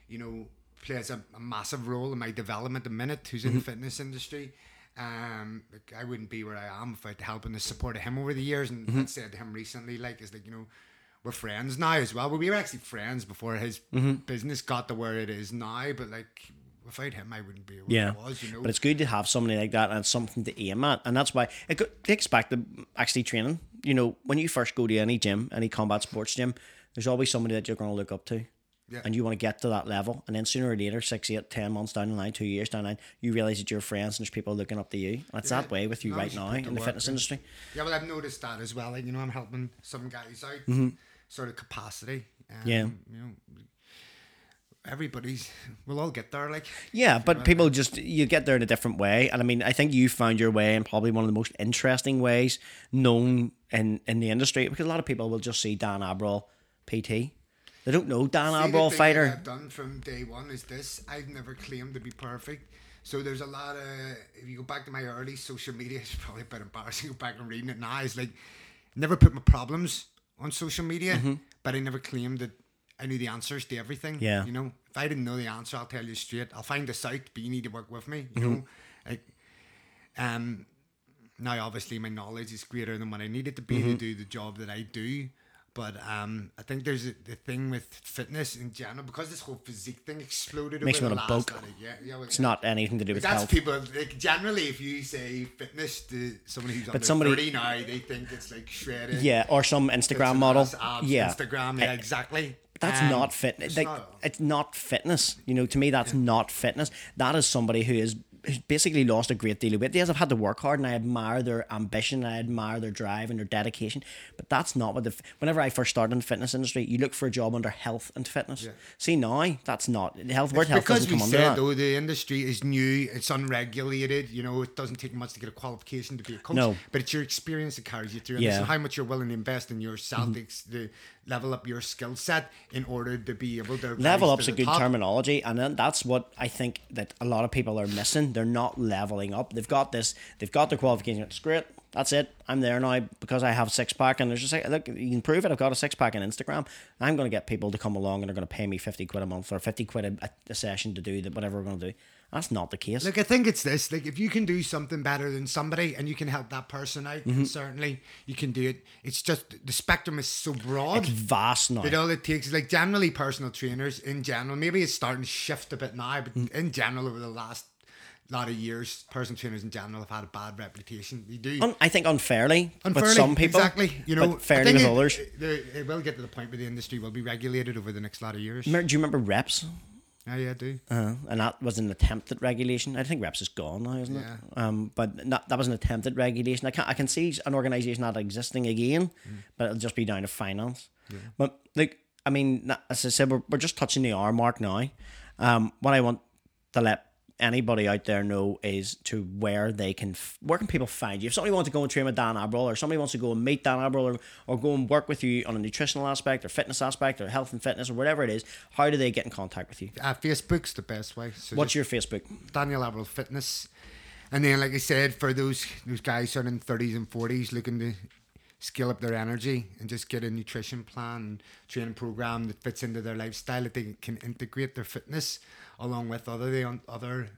you know, plays a, a massive role in my development the minute. Who's in the fitness industry. Um, like, I wouldn't be where I am without the help and the support of him over the years. And I said to him recently, like, is like you know, we're friends now as well. But we were actually friends before his business got to where it is now. But like, without him, I wouldn't be where Yeah, I was. You know, but it's good to have somebody like that and something to aim at, and that's why it takes back to actually training. You know, when you first go to any gym, any combat sports gym, there's always somebody that you're going to look up to, Yeah. and you want to get to that level. And then sooner or later, six, eight, ten months down the line, two years down the line, you realize that you're friends and there's people looking up to you. And it's that way with you No, right now in the work fitness in. industry. Yeah, well, I've noticed that as well. Like, you know, I'm helping some guys out, Mm-hmm. sort of capacity. Um, Yeah. You know, everybody's, we'll all get there. Like, Yeah, but people just you get there in a different way, and I mean, I think you found your way in probably one of the most interesting ways known in in the industry because a lot of people will just see Dan Abrol PT. They don't know Dan See, the Abrol fighter. I've done from day one is this: I've never claimed to be perfect. So there's a lot of. If you go back to my early social media, it's probably a bit embarrassing. Go back and reading it now. It's like never put my problems on social media, Mm-hmm. but I never claimed that I knew the answers to everything. Yeah. You know, if I didn't know the answer, I'll tell you straight. I'll find this out, but you need to work with me. You Mm-hmm. know, like um. Now, obviously, my knowledge is greater than what I needed to be Mm-hmm. to do the job that I do. But um, I think there's a, the thing with fitness in general because this whole physique thing exploded. Makes over me wanna bulk. Yeah, yeah. Well, It's not anything to do with That's health. people like generally if you say fitness to someone who's under somebody- 30 now, they think it's like shredded. Yeah, or some Instagram model. abs, yeah, Instagram. Yeah, exactly. That's Um, not fitness. it's Like, not- it's not fitness. You know, to me, that's not fitness. That is somebody who's basically lost a great deal of weight. Yes, I've had to work hard, and I admire their ambition, I admire their drive and their dedication. But that's not what the. Whenever I first started in the fitness industry, you look for a job under health and fitness. See now, that's not the health. Word health because doesn't come under said that. though the industry is new, it's unregulated. You know, it doesn't take much to get a qualification to be a coach. No. but it's your experience that carries you through, and Yeah. how much you're willing to invest in yourself mm-hmm. ex- to level up your skill set in order to be able to level up's to a good top. terminology and then that's what i think that a lot of people are missing. They're not leveling up. They've got this they've got their qualification. It's great that's it. I'm there now because i have six pack and there's just like look you can prove it. I've got a six pack on instagram. I'm going to get people to come along and they're going to pay me 50 quid a month or 50 quid a, a session to do that whatever we're going to do that's not the case Look, I think it's this. Like if you can do something better than somebody and you can help that person out, Mm-hmm. then certainly you can do it. It's just the spectrum is so broad. it's vast now That all it takes is like generally personal trainers in general. Maybe it's starting to shift a bit now, but Mm. in general over the last lot of years, personal trainers in general have had a bad reputation. They do. Un- i think unfairly, Unfairly, with some people exactly. You know, but fairly with it, others It, it will get to the point where the industry will be regulated over the next lot of years. Do you remember reps Yeah, yeah, I do. Uh, and that was an attempt at regulation. I think Reps is gone now, isn't Yeah. it? Um, but not, that was an attempt at regulation. I can I can see an organisation not existing again, but it'll just be down to finance. But like, I mean, as I said, we're, we're just touching the R mark now. Um, what I want to let anybody out there know is to where they can where can people find you if somebody wants to go and train with Dan Abrol or somebody wants to go and meet Dan Abrol or, or go and work with you on a nutritional aspect or fitness aspect or health and fitness or whatever it is how do they get in contact with you Uh, Facebook's the best way. So what's your facebook Daniel Abrol Fitness. And then, like I said, for those those guys who are in thirties and forties looking to scale up their energy and just get a nutrition plan, and training program that fits into their lifestyle that they can integrate their fitness along with other the other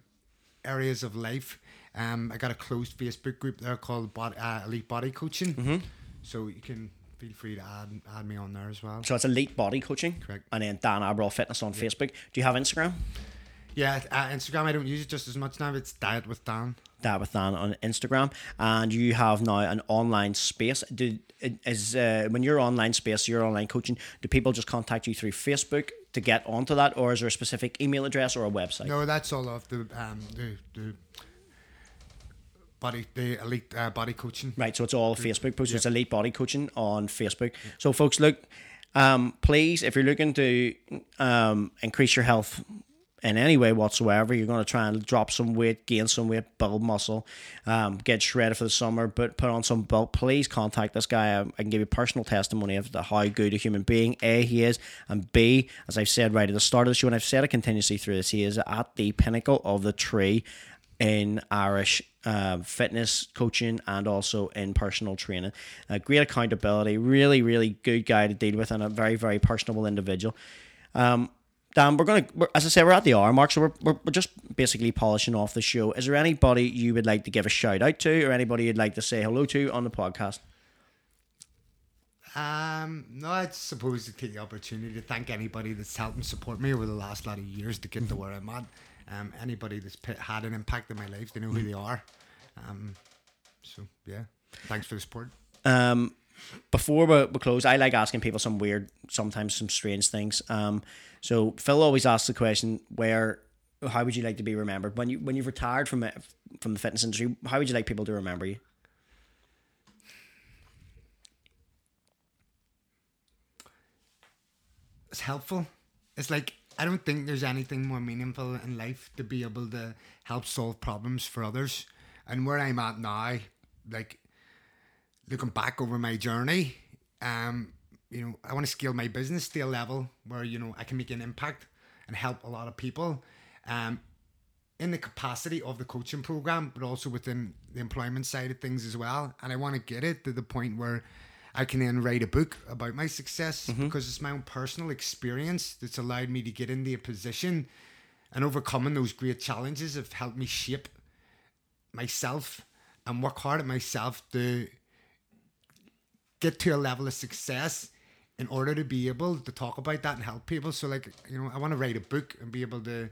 areas of life. Um, I got a closed Facebook group there called Bod- uh, Elite Body Coaching, mm-hmm. so you can feel free to add add me on there as well. So it's elite body coaching. Correct. And then Dan Abrol Fitness on Facebook. Do you have Instagram? Yeah, uh, Instagram I don't use it just as much now. It's Diet with Dan. That with Dan on Instagram. And you have now an online space. Do is uh, when you're online space, you're online coaching, do people just contact you through Facebook to get onto that, or is there a specific email address or a website? No, that's all of the um the the body the elite uh, body coaching. Right, so it's all Facebook posts. It's Elite Body Coaching on Facebook. So, folks, look, um, please, if you're looking to um, increase your health in any way whatsoever, you're going to try and drop some weight, gain some weight, build muscle, um, get shredded for the summer, but put on some bulk, please contact this guy. I, I can give you personal testimony of the, how good a human being A, he is, and B, as I've said right at the start of the show, and I've said it continuously through this, he is at the pinnacle of the tree in Irish uh, fitness coaching and also in personal training. Great accountability, really, really good guy to deal with, and a very, very personable individual. Um, Dan, we're gonna, as I say, we're at the hour mark, so we're, we're, we're just basically polishing off the show. Is there anybody you would like to give a shout out to, or anybody you'd like to say hello to on the podcast? Um, no, I suppose to take the opportunity to thank anybody that's helped and support me over the last lot of years to get to where I'm at. Um, anybody that's had an impact in my life, they know who they are. Um, so yeah, thanks for the support. Um, before we, we close, I like asking people some weird, sometimes some strange things. Um, so Phil always asks the question, "Where, how would you like to be remembered when you when you've retired from from the fitness industry? How would you like people to remember you?" it's helpful. It's like I don't think there's anything more meaningful in life to be able to help solve problems for others. And where I'm at now, like looking back over my journey, um, you know, I want to scale my business to a level where you know I can make an impact and help a lot of people. Um, in the capacity of the coaching program, but also within the employment side of things as well. And I want to get it to the point where I can then write a book about my success because it's my own personal experience that's allowed me to get into a position and overcoming those great challenges have helped me shape myself and work hard at myself to get to a level of success in order to be able to talk about that and help people. So like you know, I want to write a book and be able to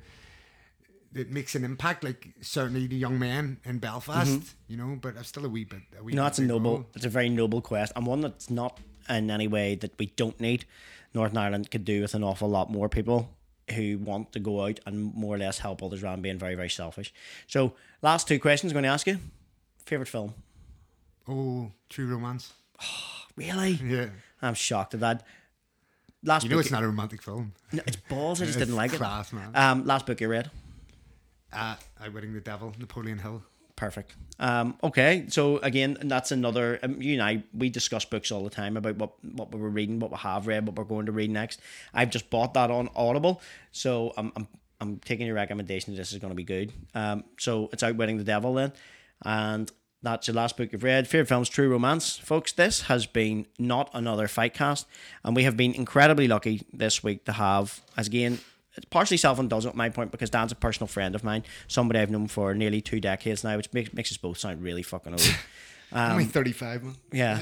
that makes an impact. Like certainly the young man in Belfast, you know, but I'm still a wee bit. A wee Mm-hmm. No, bit that's a noble. role. It's a very noble quest, and one that's not in any way that we don't need. Northern Ireland could do with an awful lot more people who want to go out and more or less help others around being very, very selfish. So, last two questions I'm going to ask you. Favorite film? Oh, True Romance. Really? Yeah, I'm shocked at that. Last you know book, it's not a romantic film. No, it's balls. I just didn't like it. Class man. Um, last book you read. Uh, Outwitting the Devil, Napoleon Hill. Perfect. Um, okay, so again, that's another. Um, you and I, we discuss books all the time about what what we were reading, what we have read, what we're going to read next. I've just bought that on Audible, so I'm I'm, I'm taking your recommendation. This is going to be good. Um, so it's Outwitting the Devil then, and that's your last book you've read. Favorite films, True Romance, folks. This has been not another fight cast, and we have been incredibly lucky this week to have, as again, it's partially self-indulgent at my point because Dan's a personal friend of mine, somebody I've known for nearly two decades now, which makes, makes us both sound really fucking old. I'm Um, only 35, man. yeah,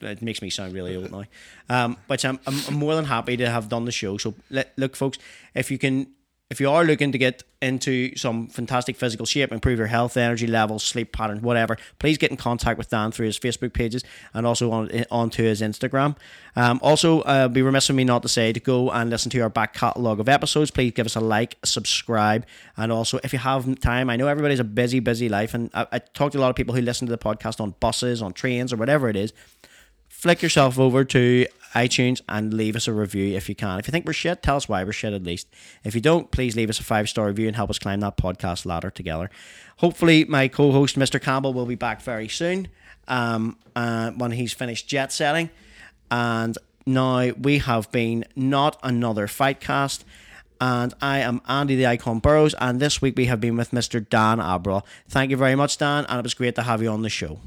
it makes me sound really old now. Um, but I'm, I'm, I'm more than happy to have done the show. So let, look, folks, if you can, if you are looking to get into some fantastic physical shape, improve your health, energy levels, sleep patterns, whatever, please get in contact with Dan through his Facebook pages and also on onto his Instagram. Um, also, uh, be remiss of me not to say to go and listen to our back catalogue of episodes. Please give us a like, subscribe, and also if you have time, I know everybody's a busy, busy life, and I, I talk to a lot of people who listen to the podcast on buses, on trains, or whatever it is flick yourself over to iTunes and leave us a review if you can. If you think we're shit, tell us why we're shit at least. If you don't, please leave us a five star review and help us climb that podcast ladder together. Hopefully, my co host, Mr. Campbell, will be back very soon um, uh, when he's finished jet setting. And now we have been not another fight cast. And I am Andy the Icon Burrows, and this week we have been with Mr. Dan Abrol. Thank you very much, Dan, and it was great to have you on the show.